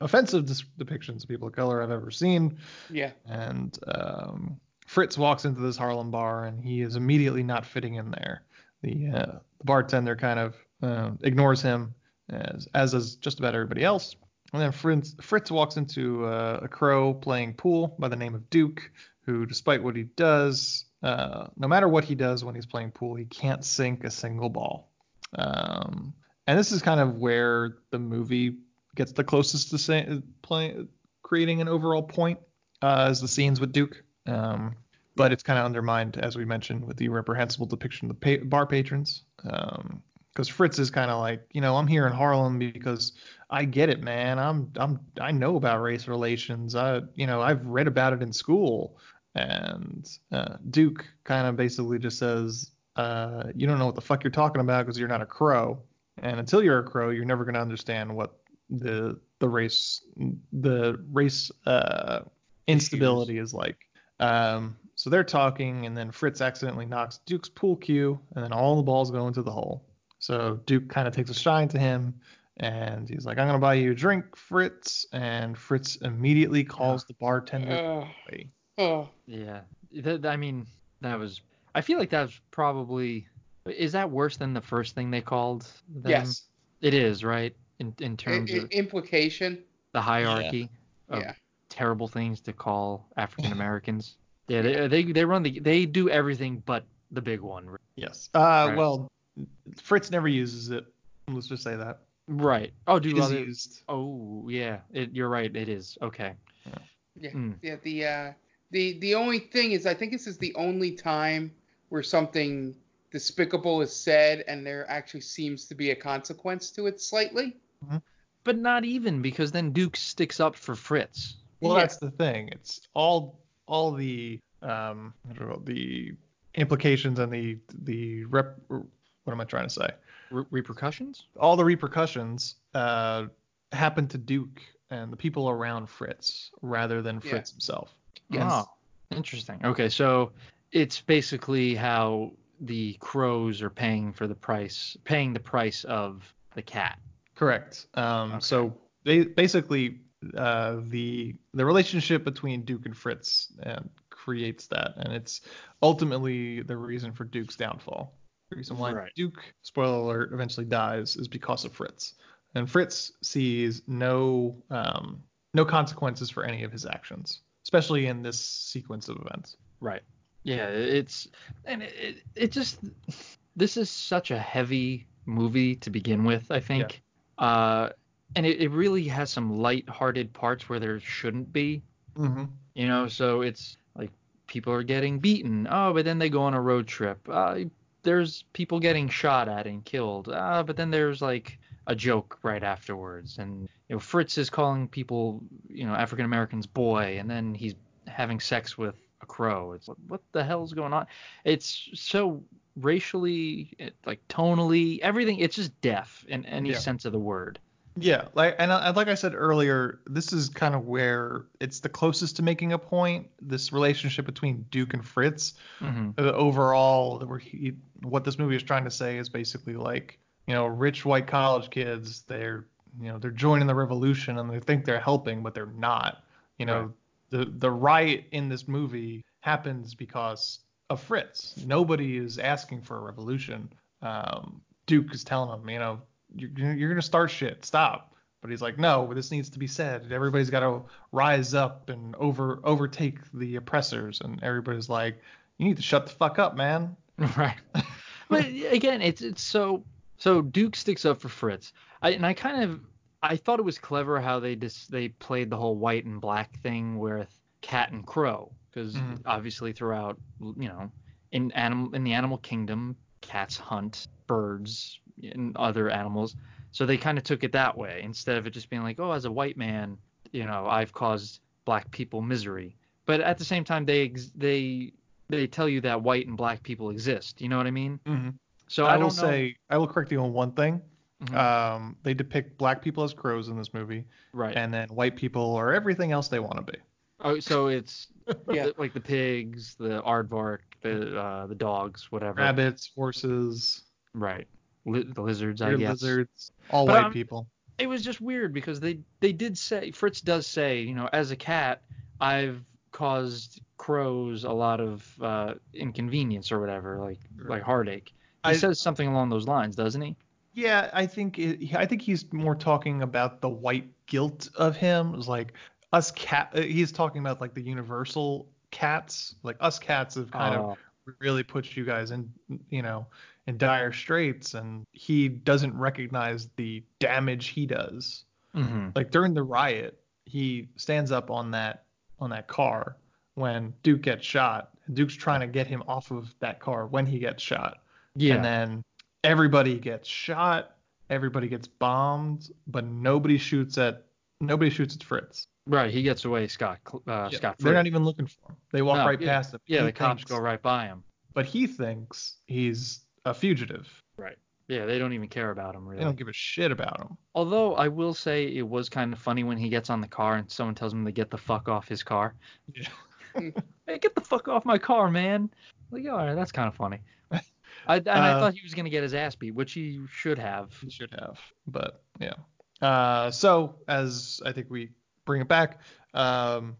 offensive depictions of people of color I've ever seen Yeah. and um, Fritz walks into this Harlem bar and he is immediately not fitting in there. The, uh, the bartender kind of uh, ignores him as as does just about everybody else. And then Fritz, Fritz walks into uh, a crow playing pool by the name of Duke, who, despite what he does, uh, no matter what he does when he's playing pool, he can't sink a single ball. Um, and this is kind of where the movie gets the closest to say, play, creating an overall point uh, is the scenes with Duke. Um, but it's kind of undermined, as we mentioned, with the reprehensible depiction of the pa- bar patrons. Because Fritz is kind of like, you know, I'm here in Harlem because I get it, man. I'm, I'm, I know about race relations. I, you know, I've read about it in school. And uh, Duke kind of basically just says, uh, you don't know what the fuck you're talking about because you're not a crow. And until you're a crow, you're never going to understand what the the race the race uh, instability is like. Um, so they're talking, and then Fritz accidentally knocks Duke's pool cue, and then all the balls go into the hole. So Duke kind of takes a shine to him, and he's like, "I'm gonna buy you a drink, Fritz." And Fritz immediately calls the bartender Uh, away. Oh, Yeah. That, I mean, that was. I feel like that was probably. Is that worse than the first thing they called them? yes. It is, right? In in terms I- of implication. the hierarchy of Yeah. terrible things to call African Americans. [LAUGHS] yeah, they, they they run the they do everything but the big one. Yes. Uh, Right. well, Fritz never uses it. Let's just say that. Right. Oh, do It is other. used. Oh, yeah. It, you're right. It is. Okay. Yeah, Mm. yeah. The uh, the the only thing is, I think this is the only time where something despicable is said, and there actually seems to be a consequence to it slightly. But not even because then Duke sticks up for Fritz. Well, Yeah. that's the thing. It's all all the um I don't know, the implications and the the rep. What am I trying to say? Re- repercussions? All the repercussions uh happen to Duke and the people around Fritz rather than Yeah. Fritz himself. Oh, interesting. Okay, so it's basically how the crows are paying for the price, paying the price of the cat. Correct. Um, Okay. So they basically uh, the the relationship between Duke and Fritz uh, creates that, and it's ultimately the reason for Duke's downfall. The reason why Right. Duke, spoiler alert, eventually dies is because of Fritz, and Fritz sees no um, no consequences for any of his actions, especially in this sequence of events. Right. Yeah, it's and it, it, it just this is such a heavy movie to begin with, I think. Uh and it, it really has some light-hearted parts where there shouldn't be. Mm-hmm. You know, so it's like people are getting beaten. Oh, but then they go on a road trip. Uh, there's people getting shot at and killed. Uh, but then there's like a joke right afterwards. And you know, Fritz is calling people, you know, African Americans boy, and then he's having sex with a crow. It's like, what the hell's going on? It's so racially, like tonally, everything. It's just deaf in any Yeah. sense of the word. Yeah, like and I, like I said earlier, this is kind of where it's the closest to making a point. This relationship between Duke and Fritz. hmm Uh, overall, where he, what this movie is trying to say is basically like, you know, rich white college kids. They're, you know, they're joining the revolution and they think they're helping, but they're not. You know, Right. the the riot in this movie happens because of Fritz. Nobody is asking for a revolution. Um, Duke is telling them, you know, you're, you're gonna start shit. Stop. But he's like, no, this needs to be said. Everybody's got to rise up and over overtake the oppressors. And everybody's like, you need to shut the fuck up, man. [LAUGHS] Right. but again, it's it's so so Duke sticks up for Fritz. I and I kind of I thought it was clever how they just they played the whole white and black thing with cat and crow because Mhm. obviously throughout you know in animal in the animal kingdom cats hunt birds and other animals so they kind of took it that way instead of it just being like oh as a white man you know I've caused black people misery but at the same time they ex- they they tell you that white and black people exist. You know what I mean? Mm-hmm. So I, I, will don't know. say, I will correct you on one thing. Mhm. Um, they depict black people as crows in this movie, right. and then white people are everything else they want to be. oh, so it's [LAUGHS] Yeah. like the pigs, the aardvark, the uh, the dogs, whatever. Rabbits, horses, Right. Li- the lizards, I guess. lizards, all But, white um, people. It was just weird because they they did say Fritz does say, you know, as a cat, I've caused crows a lot of uh, inconvenience or whatever, like like heartache. He I- says something along those lines, doesn't he? Yeah, I think it, I think he's more talking about the white guilt of him. It's like us cat. uh, He's talking about like the universal cats. Like us cats have kind Oh. of really put you guys in, you know, in dire straits, and he doesn't recognize the damage he does. hmm Like during the riot, he stands up on that on that car when Duke gets shot. Duke's trying to get him off of that car when he gets shot. Yeah. And then everybody gets shot, everybody gets bombed, but nobody shoots at nobody shoots at Fritz. right. He gets away Scott. uh, Yeah, scot free. They're not even looking for him. They walk No, right yeah. past him. Yeah, He the cops go right by him. But he thinks he's a fugitive. Right. Yeah, they don't even care about him really. They don't give a shit about him. Although I will say it was kind of funny when he gets on the car and someone tells him to get the fuck off his car. Yeah. [LAUGHS] hey, get the fuck off my car, man. Like, all right, that's kind of funny. [LAUGHS] I, and I Uh, thought he was gonna get his ass beat, which he should have. He should have, but yeah. Uh, so as I think we bring it back, um,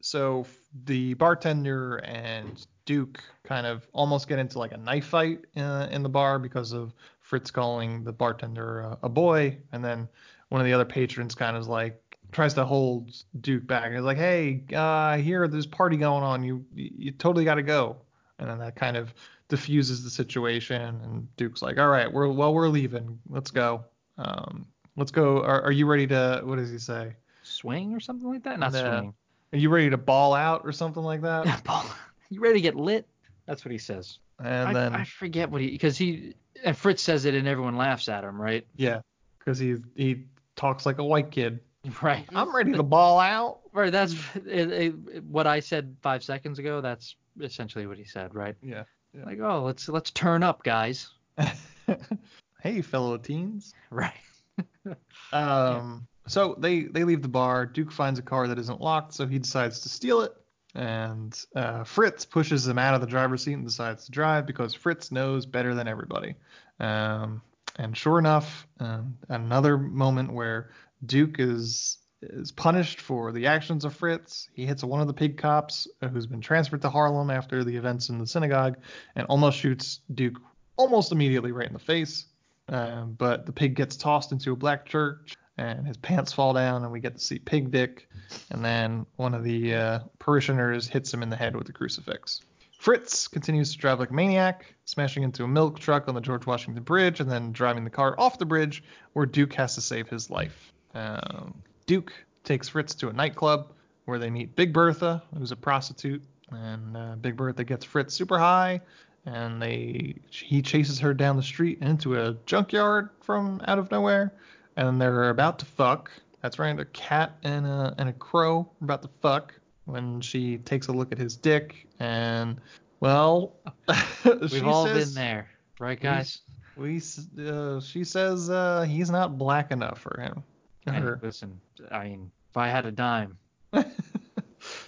so the bartender and Duke kind of almost get into like a knife fight uh, in the bar because of Fritz calling the bartender uh, a boy, and then one of the other patrons kind of like tries to hold Duke back. He's like, "Hey, uh, I hear there's party going on. You you totally got to go." And then that kind of diffuses the situation, and Duke's like, "All right, we're well, we're leaving. Let's go. Um, let's go. Are, are you ready to? What does he say? Swing or something like that? Not No. swing. Are you ready to ball out or something like that? [LAUGHS] Paul, you ready to get lit? That's what he says. And I, then I forget what he because he and Fritz says it and everyone laughs at him, right? yeah, because he he talks like a white kid. [LAUGHS] Right. I'm ready to ball out. Right. That's it, it, what I said five seconds ago. That's essentially what he said, right? Yeah. Like, oh, let's let's turn up, guys. [LAUGHS] hey, fellow teens. [LAUGHS] Right. [LAUGHS] Um, so they they leave the bar. Duke finds a car that isn't locked, so he decides to steal it. And uh, Fritz pushes him out of the driver's seat and decides to drive because Fritz knows better than everybody. Um, and sure enough, um, another moment where Duke is is punished for the actions of Fritz. He hits one of the pig cops uh, who's been transferred to Harlem after the events in the synagogue and almost shoots Duke almost immediately right in the face. Um, but the pig gets tossed into a black church and his pants fall down and we get to see pig dick and then one of the uh, parishioners hits him in the head with a crucifix fritz continues to drive like a maniac smashing into a milk truck on the george washington bridge and then driving the car off the bridge where duke has to save his life um, duke takes fritz to a nightclub where they meet big bertha who's a prostitute and uh, big bertha gets fritz super high and they he chases her down the street into a junkyard from out of nowhere and they're about to fuck that's right a cat and a and a crow are about to fuck when she takes a look at his dick and well [LAUGHS] We've all says- been there, right, guys? we uh, she says uh, he's not black enough for him Hey, listen, I mean, if I had a dime, [LAUGHS]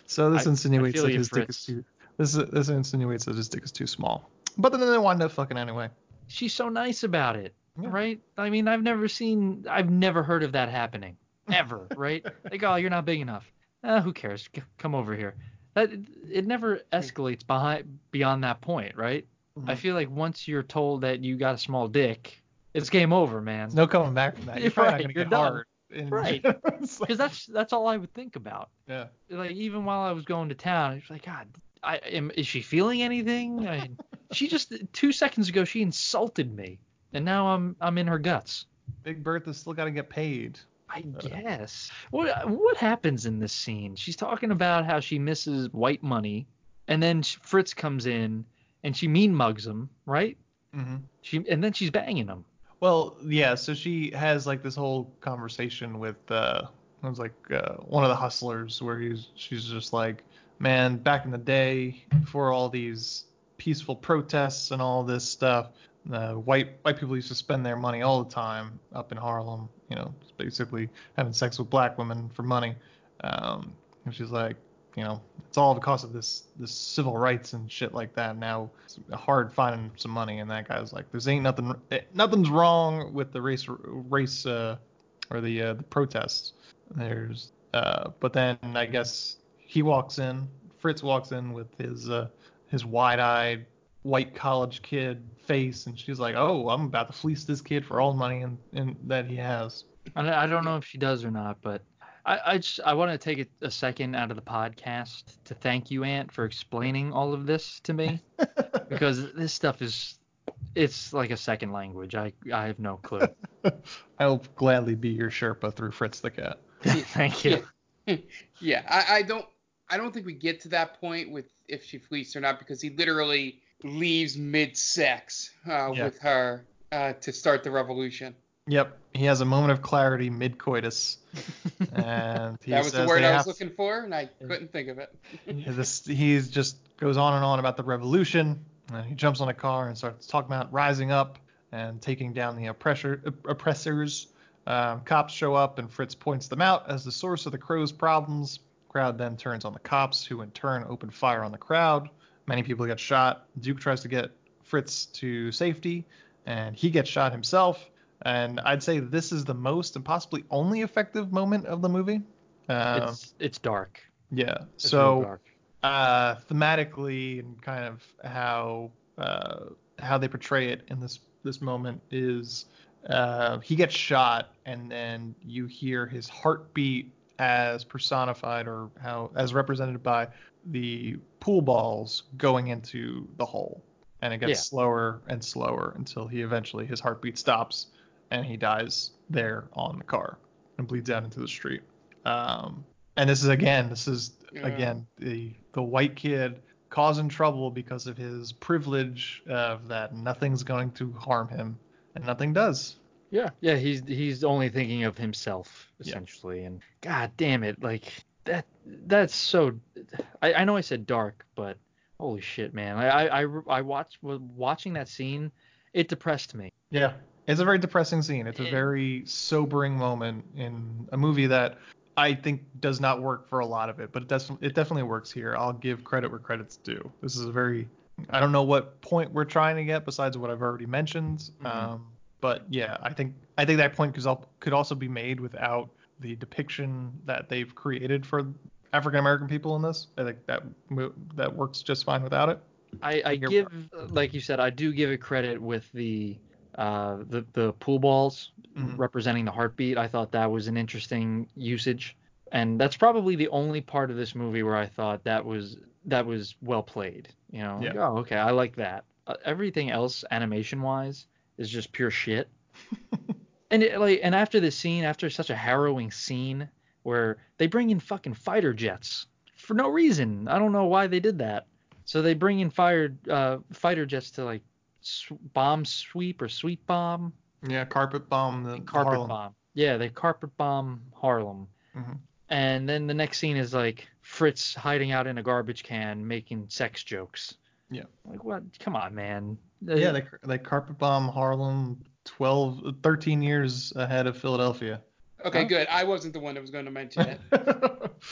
so this I- I insinuates feel that his dick is too this this insinuates that his dick is too small but then they wind up fucking anyway she's so nice about it, Yeah. right? I mean, I've never seen, I've never heard of that happening, ever, [LAUGHS] right? Like, oh, you're not big enough. Uh, who cares? C- come over here. That it never escalates behind beyond that point, right? I Mhm. feel like once you're told that you got a small dick, it's game over, man. No coming back from that. You're [LAUGHS] You're probably right, not gonna you're get done. hard. Right. [LAUGHS] It's like- Because that's that's all I would think about. yeah. Like even while I was going to town, I was like, God, I am. Is she feeling anything? I, [LAUGHS] she just two seconds ago she insulted me, and now I'm I'm in her guts. Big Bertha's still got to get paid. I guess. What what happens in this scene? She's talking about how she misses white money, and then Fritz comes in and she mean mugs him, right? Mm-hmm. She and then she's banging him. Well, yeah. So she has like this whole conversation with uh, it was like uh, one of the hustlers where he's she's just like, man, back in the day, before all these peaceful protests and all this stuff, uh, white white people used to spend their money all the time up in Harlem. You know, basically having sex with black women for money. Um, and she's like, you know, it's all because of this this civil rights and shit like that. Now it's hard finding some money, and that guy's like, there's ain't nothing, eh, nothing's wrong with the race race uh, or the uh, the protests. There's, uh, but then I guess he walks in, Fritz walks in with his uh, his wide-eyed white college kid face, and she's like, oh, I'm about to fleece this kid for all the money and, and that he has. I don't know if she does or not, but I, I just I want to take a, a second out of the podcast to thank you, Ant, for explaining all of this to me [LAUGHS] because this stuff is it's like a second language. I I have no clue. [LAUGHS] I'll gladly be your Sherpa through Fritz the cat. [LAUGHS] Thank you. Yeah, I, I don't I don't think we get to that point with if she flees or not because he literally leaves mid sex uh, Yeah. with her uh, to start the revolution. Yep, he has a moment of clarity mid coitus, [LAUGHS] and he that was says the word I have was looking for, and I couldn't think of it. [LAUGHS] this he's just goes on and on about the revolution and he jumps on a car and starts talking about rising up and taking down the oppressor oppressors. Um, cops show up and fritz points them out as the source of the crow's problems. Crowd then turns on the cops who in turn open fire on the crowd. Many people get shot. Duke tries to get fritz to safety and he gets shot himself and i'd say this is the most and possibly only effective moment of the movie um, It's it's dark. yeah It's so dark. uh, thematically and kind of how uh, how they portray it in this this moment is uh, he gets shot and then you hear his heartbeat as personified or how as represented by the pool balls going into the hole and it gets Yeah. slower and slower until he eventually his heartbeat stops and he dies there on the car and bleeds out into the street um, And this is again, this is Yeah. again the the white kid causing trouble because of his privilege of that nothing's going to harm him, and nothing does. Yeah, yeah, he's he's only thinking of himself Yeah. essentially, and God damn it, like that that's so. I, I know I said dark, but holy shit, man! I I I, I watched watching that scene, it depressed me. Yeah, it's a very depressing scene. It's a very sobering moment in a movie that I think does not work for a lot of it, but it does it definitely works here. I'll give credit where credit's due. This is a very I don't know what point we're trying to get besides what I've already mentioned. Um, but yeah, I think I think that point could also be made without the depiction that they've created for African American people in this. I think that that works just fine without it. I, I give, like you said, I do give it credit with the uh, the the pool balls Mhm. representing the heartbeat. I thought that was an interesting usage, and that's probably the only part of this movie where I thought that was that was well played. You know, like, Yeah. oh okay, I like that. Uh, everything else, animation wise, is just pure shit. [LAUGHS] and it, like, and after this scene, after such a harrowing scene where they bring in fucking fighter jets for no reason, I don't know why they did that. So they bring in fire uh, fighter jets to like bomb sweep or sweep bomb, Yeah, carpet bomb the carpet Harlem. bomb. Yeah, they carpet bomb Harlem. Mhm. And then the next scene is like Fritz hiding out in a garbage can making sex jokes. Yeah. Like what? Come on, man. Uh, Yeah, they they carpet bomb Harlem 12, 13 years ahead of Philadelphia. Okay, Huh? good. I wasn't the one that was going to mention it. [LAUGHS]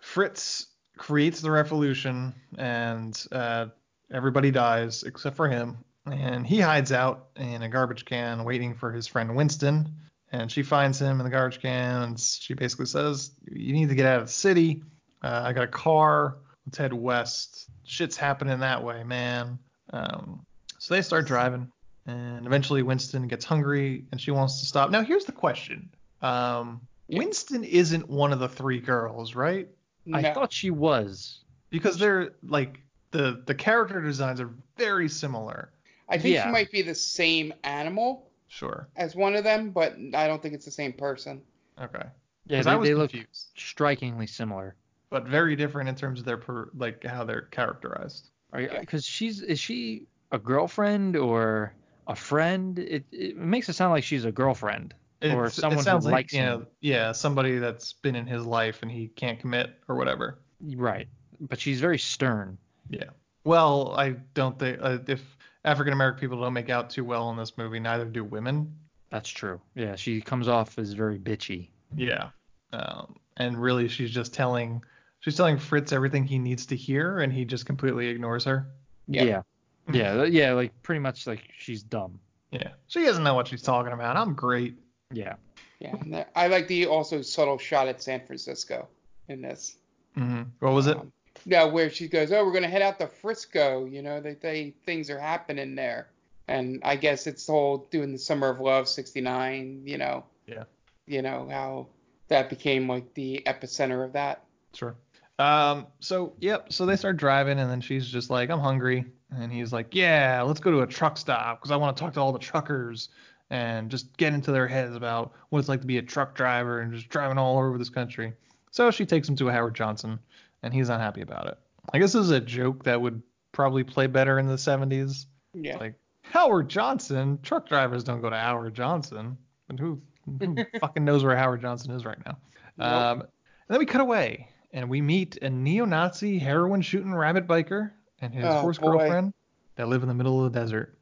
Fritz creates the revolution, and uh, everybody dies except for him. And he hides out in a garbage can, waiting for his friend Winston. And she finds him in the garbage can, and she basically says, "You need to get out of the city. Uh, I got a car. Let's head west. Shit's happening that way, man." Um, so they start driving, and eventually Winston gets hungry, and she wants to stop. Now here's the question: um, Winston isn't one of the three girls, right? I thought she was. because they're like the the character designs are very similar. I think Yeah. she might be the same animal Sure. as one of them, but I don't think it's the same person. Okay. Yeah, they, I was they look strikingly similar. but very different in terms of their per, like how they're characterized. Because she's is she a girlfriend or a friend? It it makes it sound like she's a girlfriend or someone it sounds who like likes you him. yeah, somebody that's been in his life and he can't commit or whatever. Right. But she's very stern. Yeah. Well, I don't think uh, if African American people don't make out too well in this movie, neither do women. That's true. Yeah, she comes off as very bitchy. Yeah. Um, and really, she's just telling she's telling Fritz everything he needs to hear, and he just completely ignores her. Yep. Yeah. Yeah, [LAUGHS] yeah, like pretty much like she's dumb. Yeah. She doesn't know what she's talking about. I'm great. Yeah. Yeah, I like the also subtle shot at San Francisco in this. Mm-hmm. What was it? Um, yeah, where she goes, "Oh, we're gonna head out to Frisco." You know, they, they things are happening there, and I guess it's the whole doing the Summer of Love '69. You know. Yeah. You know how that became like the epicenter of that. Sure. Um. So yep. So they start driving, and then she's just like, "I'm hungry," and he's like, "Yeah, let's go to a truck stop because I want to talk to all the truckers and just get into their heads about what it's like to be a truck driver and just driving all over this country." So she takes him to a Howard Johnson, and he's not happy about it. I guess this is a joke that would probably play better in the 70s. Yeah. Like Howard Johnson, truck drivers don't go to Howard Johnson. And who, who [LAUGHS] fucking knows where Howard Johnson is right now? Um, and then we cut away and we meet a neo-Nazi heroin shooting rabbit biker and his Oh, horse boy. girlfriend that live in the middle of the desert.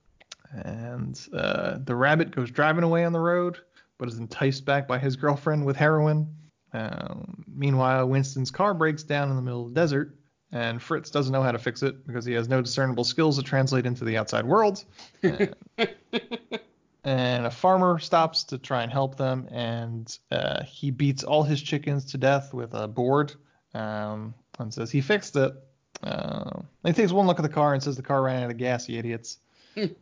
And uh, the rabbit goes driving away on the road, but is enticed back by his girlfriend with heroin. Um, meanwhile, Winston's car breaks down in the middle of the desert, and Fritz doesn't know how to fix it because he has no discernible skills to translate into the outside world. And, [LAUGHS] and a farmer stops to try and help them, and uh, he beats all his chickens to death with a board um, and says he fixed it. Uh, he takes one look at the car and says the car ran out of gas, you idiots. [LAUGHS]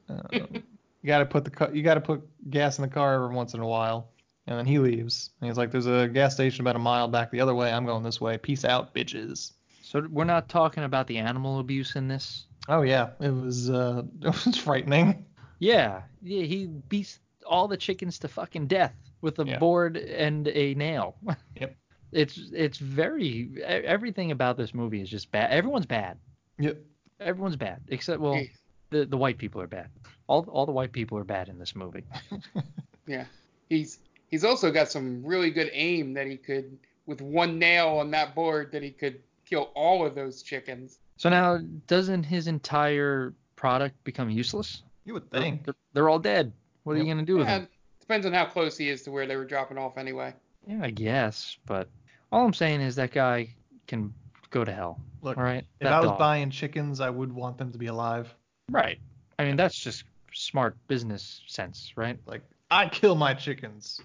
Um, you gotta put the you gotta put gas in the car every once in a while. And then he leaves. And he's like, "There's a gas station about a mile back the other way. I'm going this way. Peace out, bitches." So we're not talking about the animal abuse in this. Oh yeah, it was uh, [LAUGHS] it was frightening. Yeah. Yeah, he beats all the chickens to fucking death with a Yeah. board and a nail. [LAUGHS] Yep. It's it's very e- everything about this movie is just bad. Everyone's bad. Yep. Everyone's bad except well, Hey. the the white people are bad. All all the white people are bad in this movie. [LAUGHS] Yeah. He's he's also got some really good aim that he could with one nail on that board that he could kill all of those chickens. So now doesn't his entire product become useless? You would think. they're, they're all dead. What are you gonna do with them? depends on how close he is to where they were dropping off anyway. Yeah, I guess, but all I'm saying is that guy can go to hell. Look, all right. If That I was dog. buying chickens, I would want them to be alive. Right. I mean, that's just smart business sense, right? Like, I kill my chickens.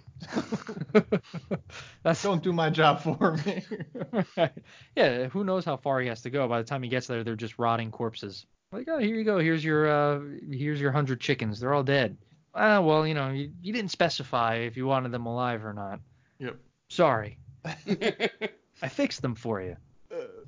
[LAUGHS] that's Don't do my job for me. [LAUGHS] yeah. Who knows how far he has to go? By the time he gets there, they're just rotting corpses. Like, oh, here you go. Here's your uh, here's your hundred chickens. They're all dead. Ah, well, you know, you, you didn't specify if you wanted them alive or not. Yep. Sorry, [LAUGHS] I fixed them for you.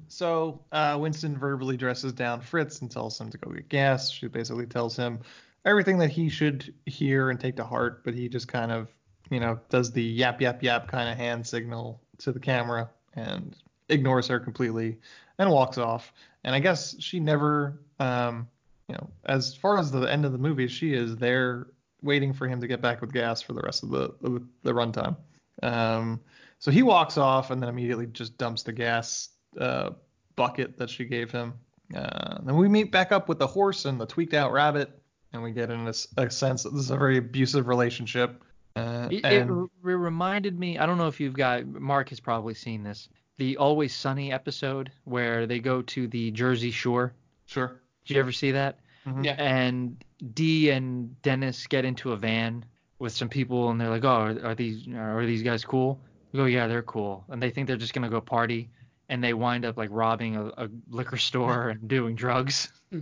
So uh, Winston verbally dresses down Fritz and tells him to go get gas. She basically tells him everything that he should hear and take to heart, but he just kind of, you know, does the yap yap yap kind of hand signal to the camera and ignores her completely and walks off. And I guess she never, um, you know, as far as the end of the movie, she is there waiting for him to get back with gas for the rest of the the, the runtime. Um, so he walks off and then immediately just dumps the gas uh, bucket that she gave him. Uh, then we meet back up with the horse and the tweaked out rabbit, and we get in a, s- a sense that this is a very abusive relationship. Uh, It, it and r- it reminded me. I don't know if you've got. Mark has probably seen this. The Always Sunny episode where they go to the Jersey Shore. sure. Did you ever see that? Mhm. Yeah. And Dee and Dennis get into a van with some people, and they're like, "Oh, are, are these are these guys cool?" We go, "Yeah, they're cool." And they think they're just gonna go party, and they wind up like robbing a, a liquor store [LAUGHS] and doing drugs. [LAUGHS]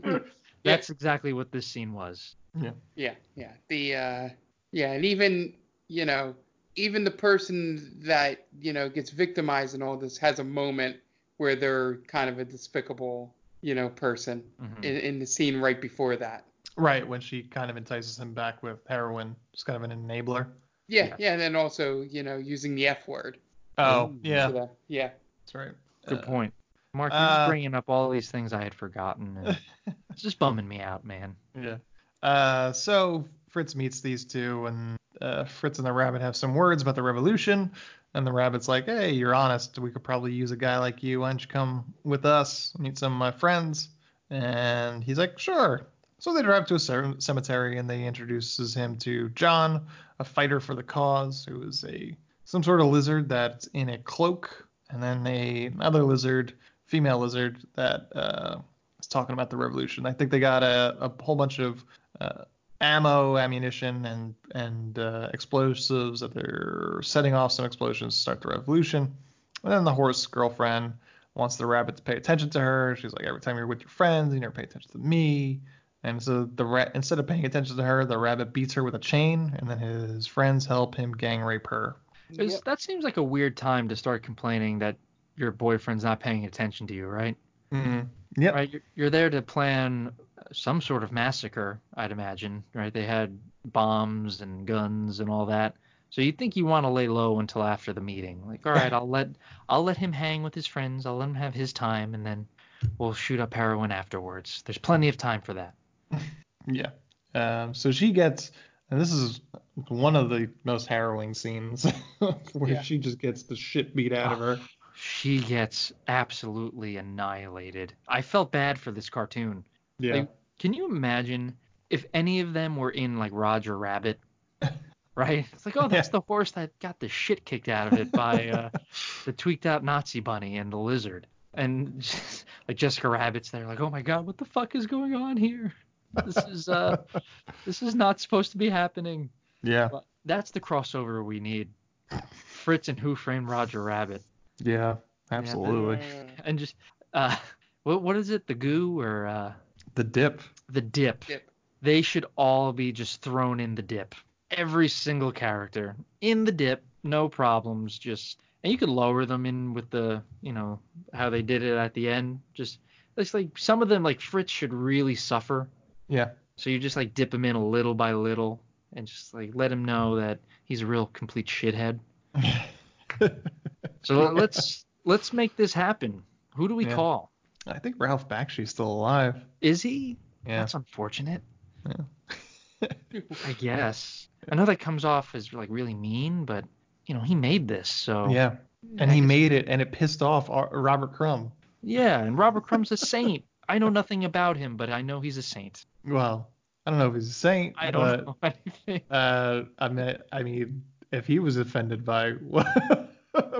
That's exactly what this scene was. Yeah, yeah. Yeah. The uh yeah, and even, you know, even the person that, you know, gets victimized in all this has a moment where they're kind of a despicable, you know, person Mhm. in, in the scene right before that. Right when she kind of entices him back with heroin, just kind of an enabler. Yeah, Yeah. yeah, and then also, you know, using the F word. Oh Ooh. yeah, So yeah. that's right. Good Uh, point. Mark, you're uh, bringing up all these things I had forgotten. And [LAUGHS] it's just bumming me out, man. Yeah. Uh, so Fritz meets these two, and uh, Fritz and the rabbit have some words about the revolution. And the rabbit's like, "Hey, you're honest. We could probably use a guy like you. Why don't you come with us, meet some of my friends?" And he's like, "Sure." So they drive to a cemetery, and they introduces him to John, a fighter for the cause, who is a some sort of lizard that's in a cloak, and then a another lizard, female lizard that uh, is talking about the revolution. I think they got a, a whole bunch of uh, ammo, ammunition, and and uh, explosives that they're setting off some explosions to start the revolution. And then the horse girlfriend wants the rabbit to pay attention to her. She's like, every time you're with your friends, you never pay attention to me. And so the rat, instead of paying attention to her, the rabbit beats her with a chain, and then his friends help him gang rape her. It's- That seems like a weird time to start complaining that your boyfriend's not paying attention to you, right? Mm-hmm. Yep. Right. You're, you're there to plan some sort of massacre, I'd imagine. Right. They had bombs and guns and all that. So you'd think you want to lay low until after the meeting. Like, all right, [LAUGHS] I'll let I'll let him hang with his friends. I'll let him have his time, and then we'll shoot up heroin afterwards. There's plenty of time for that. [LAUGHS] Yeah. Um, so she gets, and this is one of the most harrowing scenes [LAUGHS] where Yeah. she just gets the shit beat out of her. She gets absolutely annihilated. I felt bad for this cartoon. Yeah. Like, can you imagine if any of them were in like Roger Rabbit? [LAUGHS] Right? It's like, oh, that's Yeah. the horse that got the shit kicked out of it by uh, [LAUGHS] the tweaked out Nazi bunny and the lizard. And just, like Jessica Rabbit's there, like, oh my god, what the fuck is going on here? This is uh, this is not supposed to be happening. yeah. But that's the crossover we need. Fritz and Who Framed Roger Rabbit, Yeah. Absolutely. [LAUGHS] and just uh, what what is it? The goo or uh, The dip. the dip. Dip. They should all be just thrown in the dip. Every single character in the dip, no problems. Just and you could lower them in with the, you know, how they did it at the end. Just it's like some of them, like Fritz, should really suffer. Yeah. So you just like dip him in a little by little and just like let him know that he's a real complete shithead. [LAUGHS] So [LAUGHS] let's let's make this happen. Who do we Yeah. call? I think Ralph Bakshi's still alive. Is he? Yeah. That's unfortunate. Yeah. [LAUGHS] I guess. I know that comes off as like really mean, but you know he made this, so Yeah. And I he guess- made it, and it pissed off Robert Crumb. Yeah, and Robert [LAUGHS] Crumb's a saint. I know nothing about him, but I know he's a saint. Well, I don't know if he's a saint, I don't know anything. uh, I mean, I mean, if he was offended by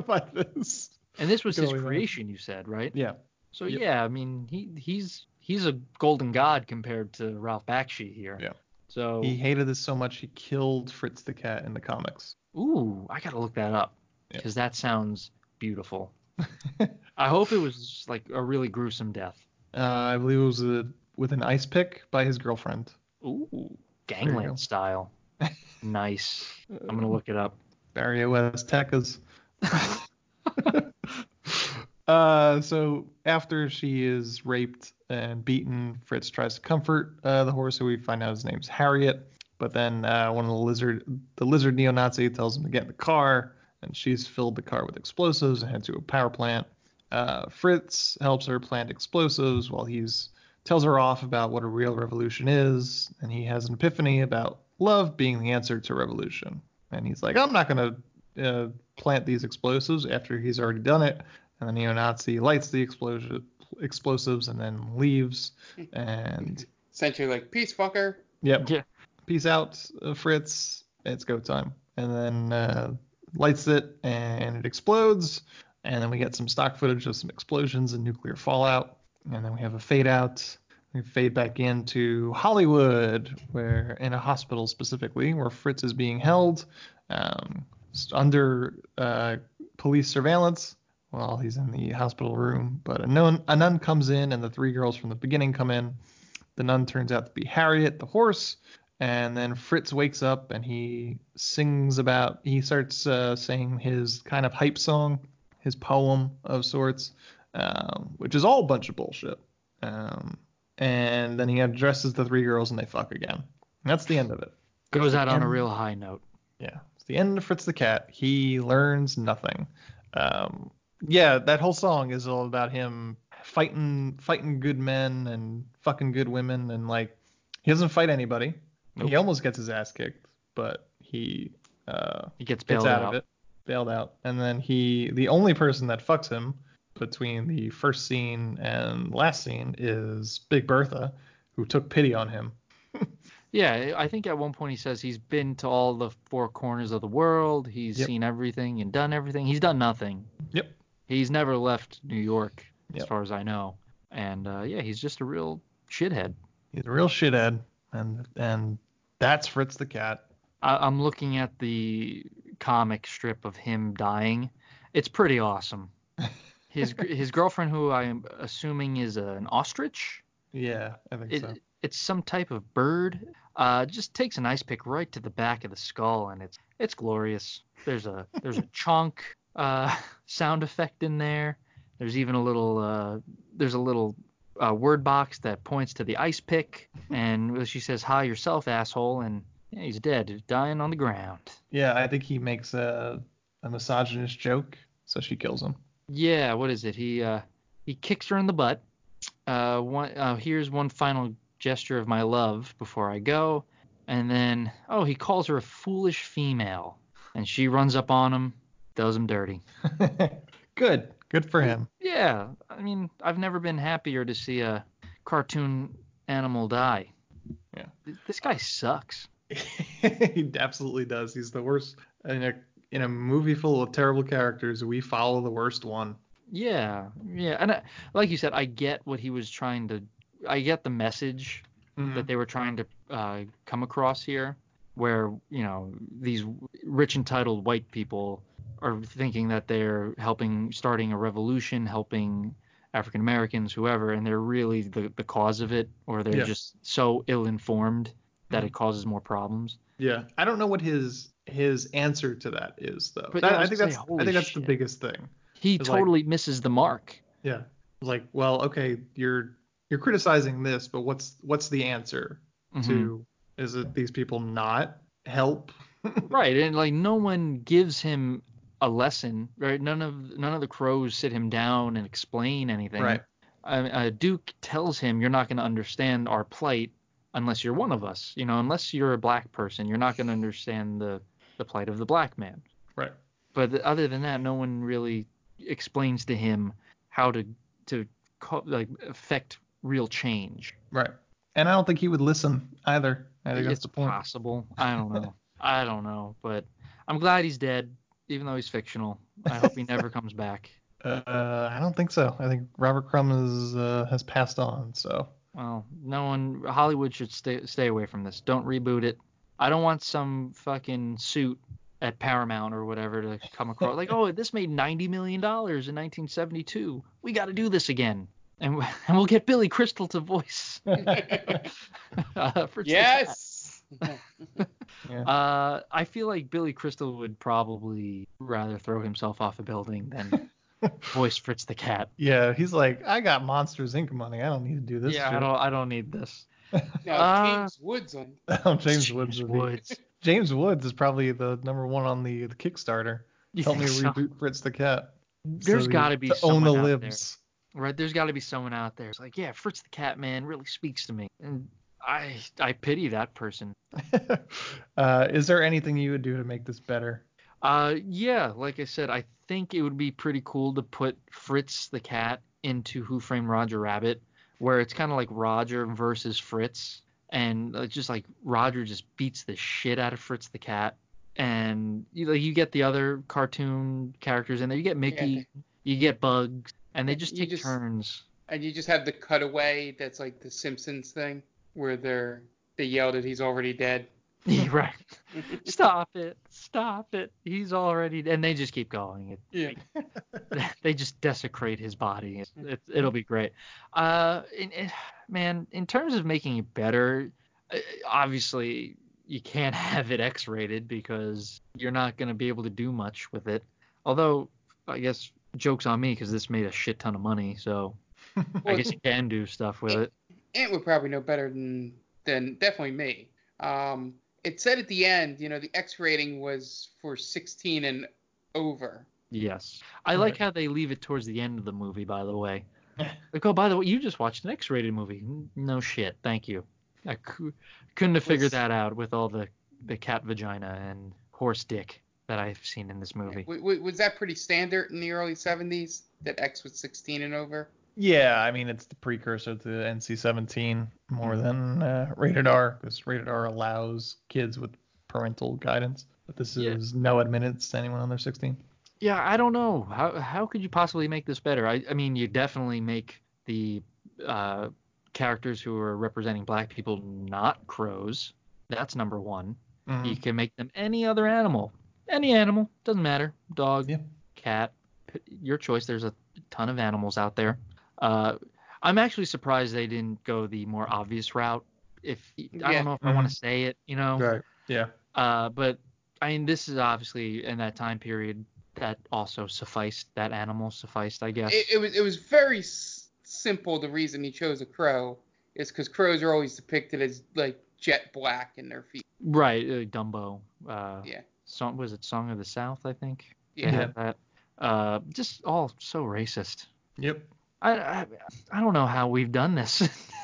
by this, And this was his going on. creation, you said, right? yeah, So Yep. yeah, I mean he he's he's a golden god compared to Ralph Bakshi here. Yeah. So he hated this so much he killed Fritz the cat in the comics. ooh, I gotta look that up Yeah. because that sounds beautiful. [LAUGHS] I hope it was like a really gruesome death. Uh, I believe it was a, with an ice pick by his girlfriend. Ooh, gangland style. [LAUGHS] nice. I'm gonna look it up. Barrio Aztecas. [LAUGHS] uh, so after she is raped and beaten, Fritz tries to comfort uh, the horse, who we find out his name's Harriet. But then uh, one of the lizard, the lizard neo-Nazi, tells him to get in the car, and she's filled the car with explosives and heads to a power plant. Uh, Fritz helps her plant explosives while he's tells her off about what a real revolution is, and he has an epiphany about love being the answer to revolution. And he's like, I'm not gonna uh, plant these explosives after he's already done it. And the neo-Nazi lights the explosion explosives and then leaves. And [LAUGHS] Essentially like peace fucker. yep, Yeah. peace out, uh, Fritz. It's go time. And then uh, lights it and it explodes. And then we get some stock footage of some explosions and nuclear fallout. And then we have a fade out. We fade back into Hollywood, where in a hospital specifically, where Fritz is being held um, s- under uh, police surveillance while he's in the hospital room. But a nun, a nun comes in, and the three girls from the beginning come in. The nun turns out to be Harriet, the horse. And then Fritz wakes up and he sings about, he starts uh, saying his kind of hype song, his poem of sorts, um, which is all a bunch of bullshit. Um, and then he addresses the three girls and they fuck again. And that's the end of it. Goes out on a real high note. Yeah, the end of Fritz the Cat. He learns nothing. Um, yeah, that whole song is all about him fighting, fighting good men and fucking good women, and like he doesn't fight anybody. He almost gets his ass kicked, but he uh, He gets gets bailed out, out. of it, bailed out, and then he, the only person that fucks him between the first scene and last scene is Big Bertha, who took pity on him. Yeah, I think at one point he says he's been to all the four corners of the world. He's Yep. seen everything and done everything. He's done nothing. Yep. He's never left New York, as far as I know. And uh, yeah, he's just a real shithead. He's a real shithead, and and that's Fritz the Cat. I, I'm looking at the comic strip of him dying. It's pretty awesome. [LAUGHS] His his girlfriend, who I'm assuming is an ostrich, Yeah, I think it, so. It's some type of bird. Uh, just takes an ice pick right to the back of the skull, and it's it's glorious. There's a there's a [LAUGHS] chunk uh, sound effect in there. There's even a little uh, there's a little uh, word box that points to the ice pick, and she says, "Hi yourself, asshole," and yeah, he's dead, he's dying on the ground. Yeah, I think he makes a a misogynist joke, so she kills him. Yeah, what is it? He uh he kicks her in the butt. Uh, one uh, here's one final gesture of my love before I go, and then oh he calls her a foolish female, and she runs up on him, does him dirty. [LAUGHS] Good, good for him. Yeah, I mean I've never been happier to see a cartoon animal die. Yeah. This guy sucks. [LAUGHS] he absolutely does. He's the worst in a in a movie full of terrible characters. We follow the worst one. Yeah, yeah, and I, like you said, I get what he was trying to. I get the message that they were trying to uh, come across here, where you know these rich entitled white people are thinking that they're helping starting a revolution, helping African Americans, whoever, and they're really the the cause of it, or they're Yeah. just so ill informed that it causes more problems. Yeah, I don't know what his his answer to that is though. But That- I I think gonna that's I think that's the biggest thing. He It's like- totally misses the mark. Yeah, like well, okay, you're you're criticizing this, but what's what's the answer Mhm. to is it these people not help? [LAUGHS] right and like no one gives him a lesson, right? None of none of the crows sit him down and explain anything. Right. Uh, uh, Duke tells him, "You're not going to understand our plight unless you're one of us. You know, unless you're a black person, you're not going to understand the the plight of the black man." Right. But other than that, no one really explains to him how to to co- like affect real change. Right. And I don't think he would listen either. I think that's it's the point. possible. I don't know. I don't know, but I'm glad he's dead, even though he's fictional. I hope he never comes back. [LAUGHS] Uh, I don't think so. I think Robert Crumb is, uh, has passed on. So Well, no one. Hollywood should stay stay away from this. Don't reboot it. I don't want some fucking suit at Paramount or whatever to come across like, [LAUGHS] oh, this made 90 million dollars in 1972. We got to do this again, and we- [LAUGHS] and we'll get Billy Crystal to voice. [LAUGHS] uh, Fritz the Cat. yes. Uh, I feel like Billy Crystal would probably rather throw himself off a building than [LAUGHS] voice Fritz the Cat. yeah, he's like, I got Monsters Inc. money. I don't need to do this. yeah, I don't. I don't need this. Now, Uh, James Woods on. Oh, James Woods. Woods. James Woods is probably the number one on the, the Kickstarter. You Help me so? reboot Fritz the Cat. There's So got to be to own the out there. Libs. Right, there's got to be someone out there. It's like, yeah, Fritz the Cat man really speaks to me, and I I pity that person. [LAUGHS] uh, is there anything you would do to make this better? Uh, yeah, like I said, I think it would be pretty cool to put Fritz the Cat into Who Framed Roger Rabbit, where it's kind of like Roger versus Fritz, and uh, just like Roger just beats the shit out of Fritz the Cat, and you like you get the other cartoon characters in there. You get Mickey, you get Bugs, and they just You take just- turns. And you just have the cutaway that's like the Simpsons thing, where they're they yelled at he's already dead. [LAUGHS] Right. [LAUGHS] Stop it. Stop it. He's already and they just keep going. It, Yeah. [LAUGHS] they just desecrate his body. It, it, it'll be great. Uh, man, in terms of making it better, uh, obviously you can't have it X-rated because you're not going to be able to do much with it. Although, I guess jokes on me because this made a shit ton of money, so [LAUGHS] I guess you can do stuff with it. Ant would probably know better than than definitely me. Um, it said at the end, you know, the X rating was for 16 and over. Yes. I like how they leave it towards the end of the movie, by the way. [LAUGHS] Like, oh, by the way, you just watched an X-rated movie. No shit. Thank you. I cou- couldn't have figured that out with all the, the cat vagina and horse dick that I've seen in this movie. W- w- was that pretty standard in the early 70s that X was 16 and over? Yeah, I mean it's the precursor to NC-17 more than uh, rated R because rated R allows kids with parental guidance, but this Yeah. is no admittance to anyone under 16. Yeah, I don't know. How how could you possibly make this better? I, I mean, you definitely make the uh, characters who are representing black people not crows. That's number one. Mhm. You can make them any other animal. Any animal. Doesn't matter. Dog, Yeah. cat, p- your choice. There's a ton of animals out there. Uh, I'm actually surprised they didn't go the more obvious route. If I Yeah. don't know if I want to say it, you know. Right. Yeah. Uh, but I mean, this is obviously in that time period that also sufficed. That animal sufficed, I guess. It, it was it was very s- simple. The reason he chose a crow is because crows are always depicted as like jet black in their feet. right, uh, Dumbo. Uh, Yeah. Song was it Song of the South? I think. Yeah. that. Uh, just all so racist. Yep. I, I I don't know how we've done this.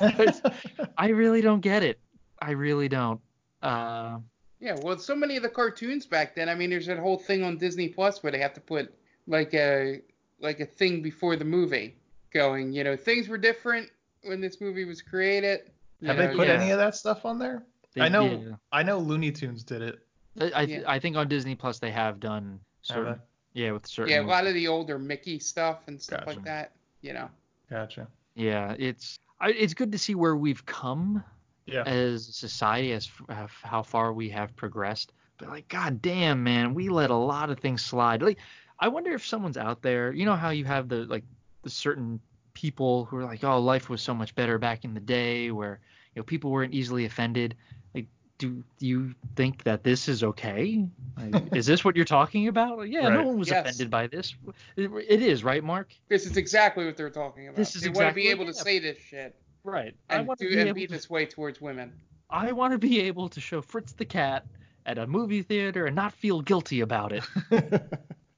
[LAUGHS] [LAUGHS] I really don't get it. I really don't. Uh, Yeah, well, so many of the cartoons back then. I mean, there's that whole thing on Disney Plus where they have to put like a like a thing before the movie, going, you know, things were different when this movie was created. Have know, they put yeah. any of that stuff on there? they- I know. yeah. I know Looney Tunes did it. I I, Yeah. I think on Disney Plus they have done Have certain. Yeah, with certain. Yeah, a lot of the older Mickey stuff and stuff Gotcha. like that. You know. Gotcha. Yeah, it's I, it's good to see where we've come Yeah. as society, as uh, f- how far we have progressed. But like, god damn, man, we let a lot of things slide. Like, I wonder if someone's out there. You know how you have the like the certain people who are like, oh, life was so much better back in the day, where you know people weren't easily offended. Like, do, do you think that this is okay? Like, is this what you're talking about? Like, yeah, no one was Yes. offended by this. It, it is, right, Mark? This is exactly what they're talking about. This is they want to be what- able to yeah. say this shit Right. I and want to do be and able be to this way towards women. I want to be able to show Fritz the cat at a movie theater and not feel guilty about it. [LAUGHS]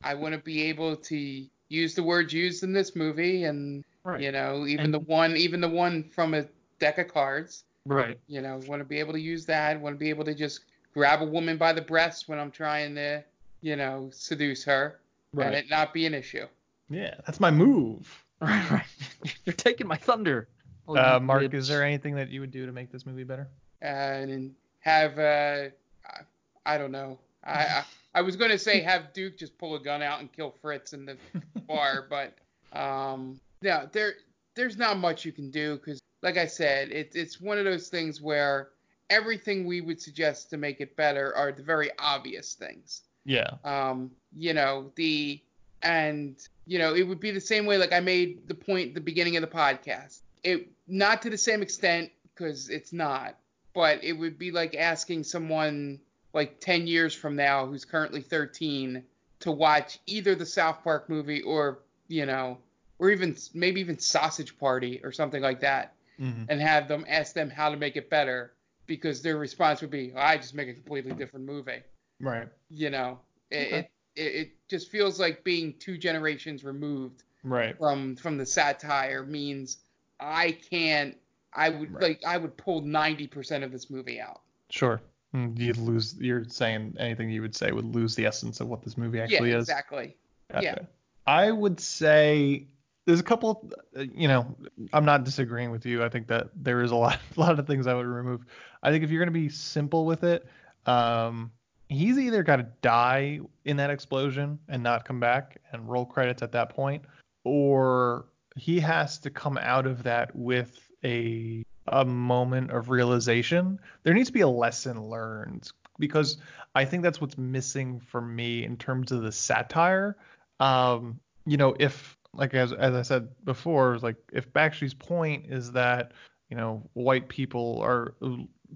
I want to be able to use the words used in this movie, and Right. you know, even And- the one, even the one from a deck of cards. Right. You know, want to be able to use that. Want to be able to just grab a woman by the breast when I'm trying to, you know, seduce her, right. and it not be an issue. Yeah, that's my move. [LAUGHS] Right. Right. [LAUGHS] You're taking my thunder. Uh, Mark, bitch. is there anything that you would do to make this movie better? and have uh, I- I don't know. I, I I was gonna say have Duke just pull a gun out and kill Fritz in the [LAUGHS] bar, but um, yeah, there there's not much you can do because, like I said, it's it's one of those things where everything we would suggest to make it better are the very obvious things. Yeah. Um, you know the and you know it would be the same way like I made the point at the beginning of the podcast. It not to the same extent because it's not, but it would be like asking someone like 10 years from now who's currently 13 to watch either the South Park movie or you know or even maybe even Sausage Party or something like that Mm-hmm. and have them ask them how to make it better because their response would be I just make a completely different movie Right. you know it, Okay. it, it it just feels like being two generations removed Right. from from the satire means i can't i would Right. like i would pull 90% of this movie out Sure. Mm, You'd lose. You're saying anything you would say would lose the essence of what this movie actually yeah is. exactly Gotcha. yeah. I would say there's a couple. uh, You know, I'm not disagreeing with you. I think that there is a lot, [LAUGHS] a lot of things I would remove. I think if you're gonna be simple with it, um, he's either got to die in that explosion and not come back and roll credits at that point, or he has to come out of that with a a moment of realization. There needs to be a lesson learned because I think that's what's missing for me in terms of the satire. Um, you know, if like as as I said before, like if Bakshi's point is that you know white people are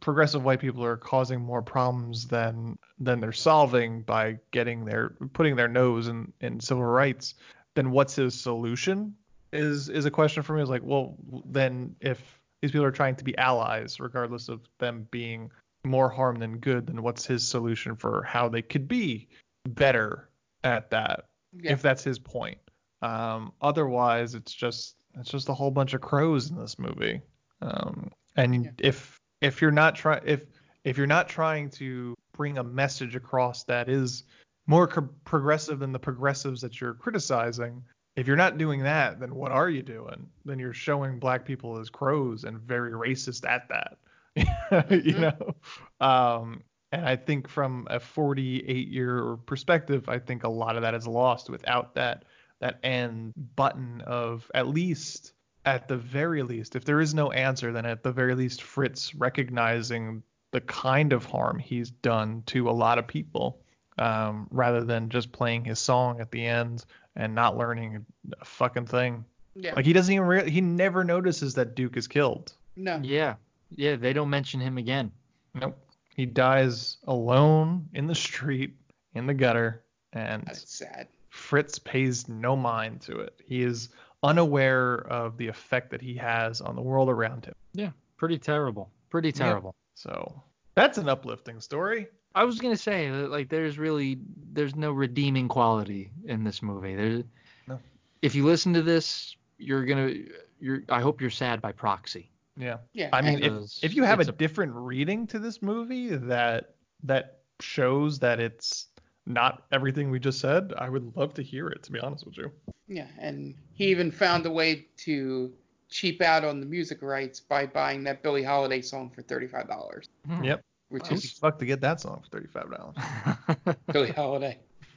progressive white people are causing more problems than than they're solving by getting their putting their nose in in civil rights, then what's his solution? Is is a question for me. Is like, well, then if these people are trying to be allies, regardless of them being more harm than good, then what's his solution for how they could be better at that? yeah If that's his point. Um, otherwise, it's just it's just a whole bunch of crows in this movie. Um, and Yeah. if if you're not trying if if you're not trying to bring a message across that is more co- progressive than the progressives that you're criticizing, if you're not doing that, then what are you doing? Then you're showing black people as crows and very racist at that. [LAUGHS] you know. Um, and I think from a 48 year perspective, I think a lot of that is lost without that that end button of at least at the very least, if there is no answer, then at the very least Fritz recognizing the kind of harm he's done to a lot of people, um, rather than just playing his song at the end and not learning a fucking thing. yeah Like he doesn't even re- he never notices that Duke is killed. no Yeah. Yeah. They don't mention him again. Nope. He dies alone in the street in the gutter and that's sad Fritz pays no mind to it. He is unaware of the effect that he has on the world around him. Yeah. Pretty terrible. Pretty Yeah. terrible. So that's an uplifting story. I was gonna say that like there's really there's no redeeming quality in this movie. There's No. if you listen to this, you're gonna you're I hope you're sad by proxy. Yeah. yeah I mean, if, if you have a a- different reading to this movie that that shows that it's not everything we just said, I would love to hear it. To be honest with you. yeah and he even found a way to cheap out on the music rights by buying that billie holiday song for $35 Hmm. Yep. which Holy is fuck to get that song for thirty-five dollars. [LAUGHS] billie holiday [LAUGHS]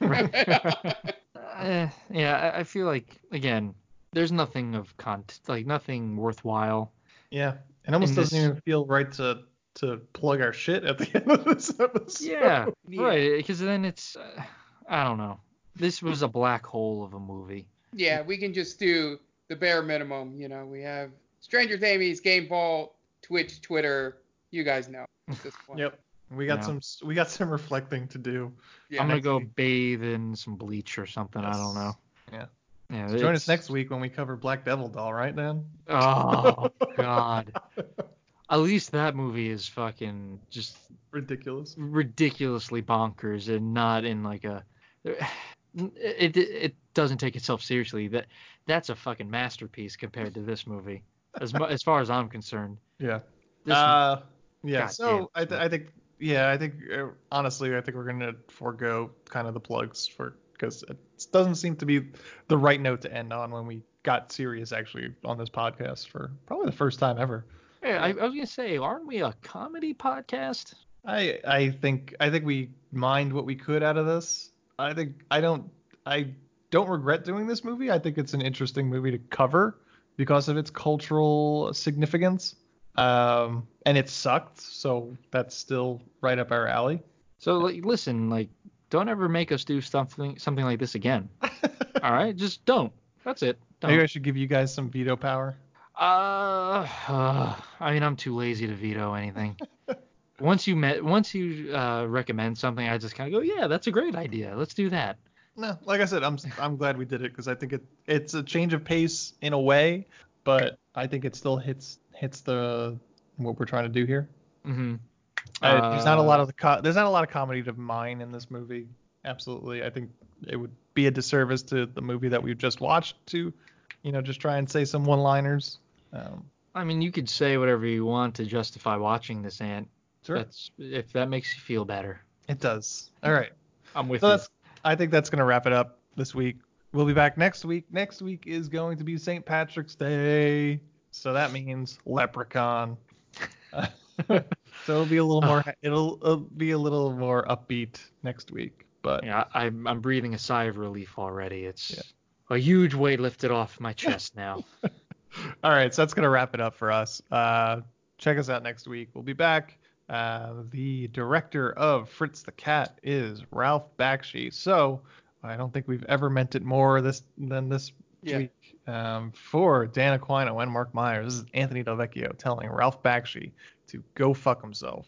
Eh, yeah, I, I feel like again, there's nothing of content, like nothing worthwhile. Yeah. It almost In doesn't this- even feel right to to plug our shit at the [LAUGHS] end of this episode. Yeah, Yeah. right. Because then it's, uh, I don't know. This was a black hole of a movie. Yeah, we can just do the bare minimum. You know, we have Stranger Things, Game Vault, Twitch, Twitter. You guys know at this point. Yep. We got Yeah. some we got some reflecting to do. Yeah. I'm gonna go week. bathe in some bleach or something. I don't know. Yeah. Yeah. Join us next week when we cover Black Devil Doll, right, Dan? Oh God. [LAUGHS] At least that movie is fucking just Ridiculous. ridiculously bonkers and not in like a it, [SIGHS] it it doesn't take itself seriously. That that's a fucking masterpiece compared to this movie, as as far as I'm concerned. Yeah. This, uh, yeah. God so damn. I, th- I think yeah I think uh, honestly I think we're gonna forego kind of the plugs for because it doesn't seem to be the right note to end on when we got serious actually on this podcast for probably the first time ever. Hey, I, I was gonna say, aren't we a comedy podcast? I I think I think we mined what we could out of this. I think I don't I don't regret doing this movie. I think it's an interesting movie to cover because of its cultural significance. Um, and it sucked, so that's still right up our alley. So like, listen, like, don't ever make us do something something like this again. [LAUGHS] All right, just don't. That's it. Don't. Maybe I should give you guys some veto power. Uh, uh, [SIGHS] I mean, I'm too lazy to veto anything. once you met, once you uh, recommend something, I just kind of go, yeah, that's a great idea. Let's do that. No, like I said, I'm I'm glad we did it because I think it it's a change of pace in a way, but I think it still hits hits the what we're trying to do here. Mm-hmm. Uh, there's not a lot of the co- there's not a lot of comedy to mine in this movie. Absolutely, I think it would be a disservice to the movie that we've just watched to, you know, just try and say some one-liners. Um, I mean, you could say whatever you want to justify watching this, Ant. Sure. That's if that makes you feel better. it does. All right. I'm with So you. that's I think that's gonna wrap it up this week. We'll be back next week. Next week is going to be St. Patrick's Day, so that means Leprechaun. [LAUGHS] so it'll be a little more. It'll, it'll be a little more upbeat next week. But Yeah, I, I'm I'm breathing a sigh of relief already. It's a huge weight lifted off my chest now. [LAUGHS] all right, so that's gonna wrap it up for us. Uh, check us out next week. We'll be back. Uh, the director of Fritz the Cat is Ralph Bakshi. So I don't think we've ever meant it more this than this Yeah. week. Um, for Dan Aquino and Mark Myers, this is Anthony Del Vecchio telling Ralph Bakshi to go fuck himself.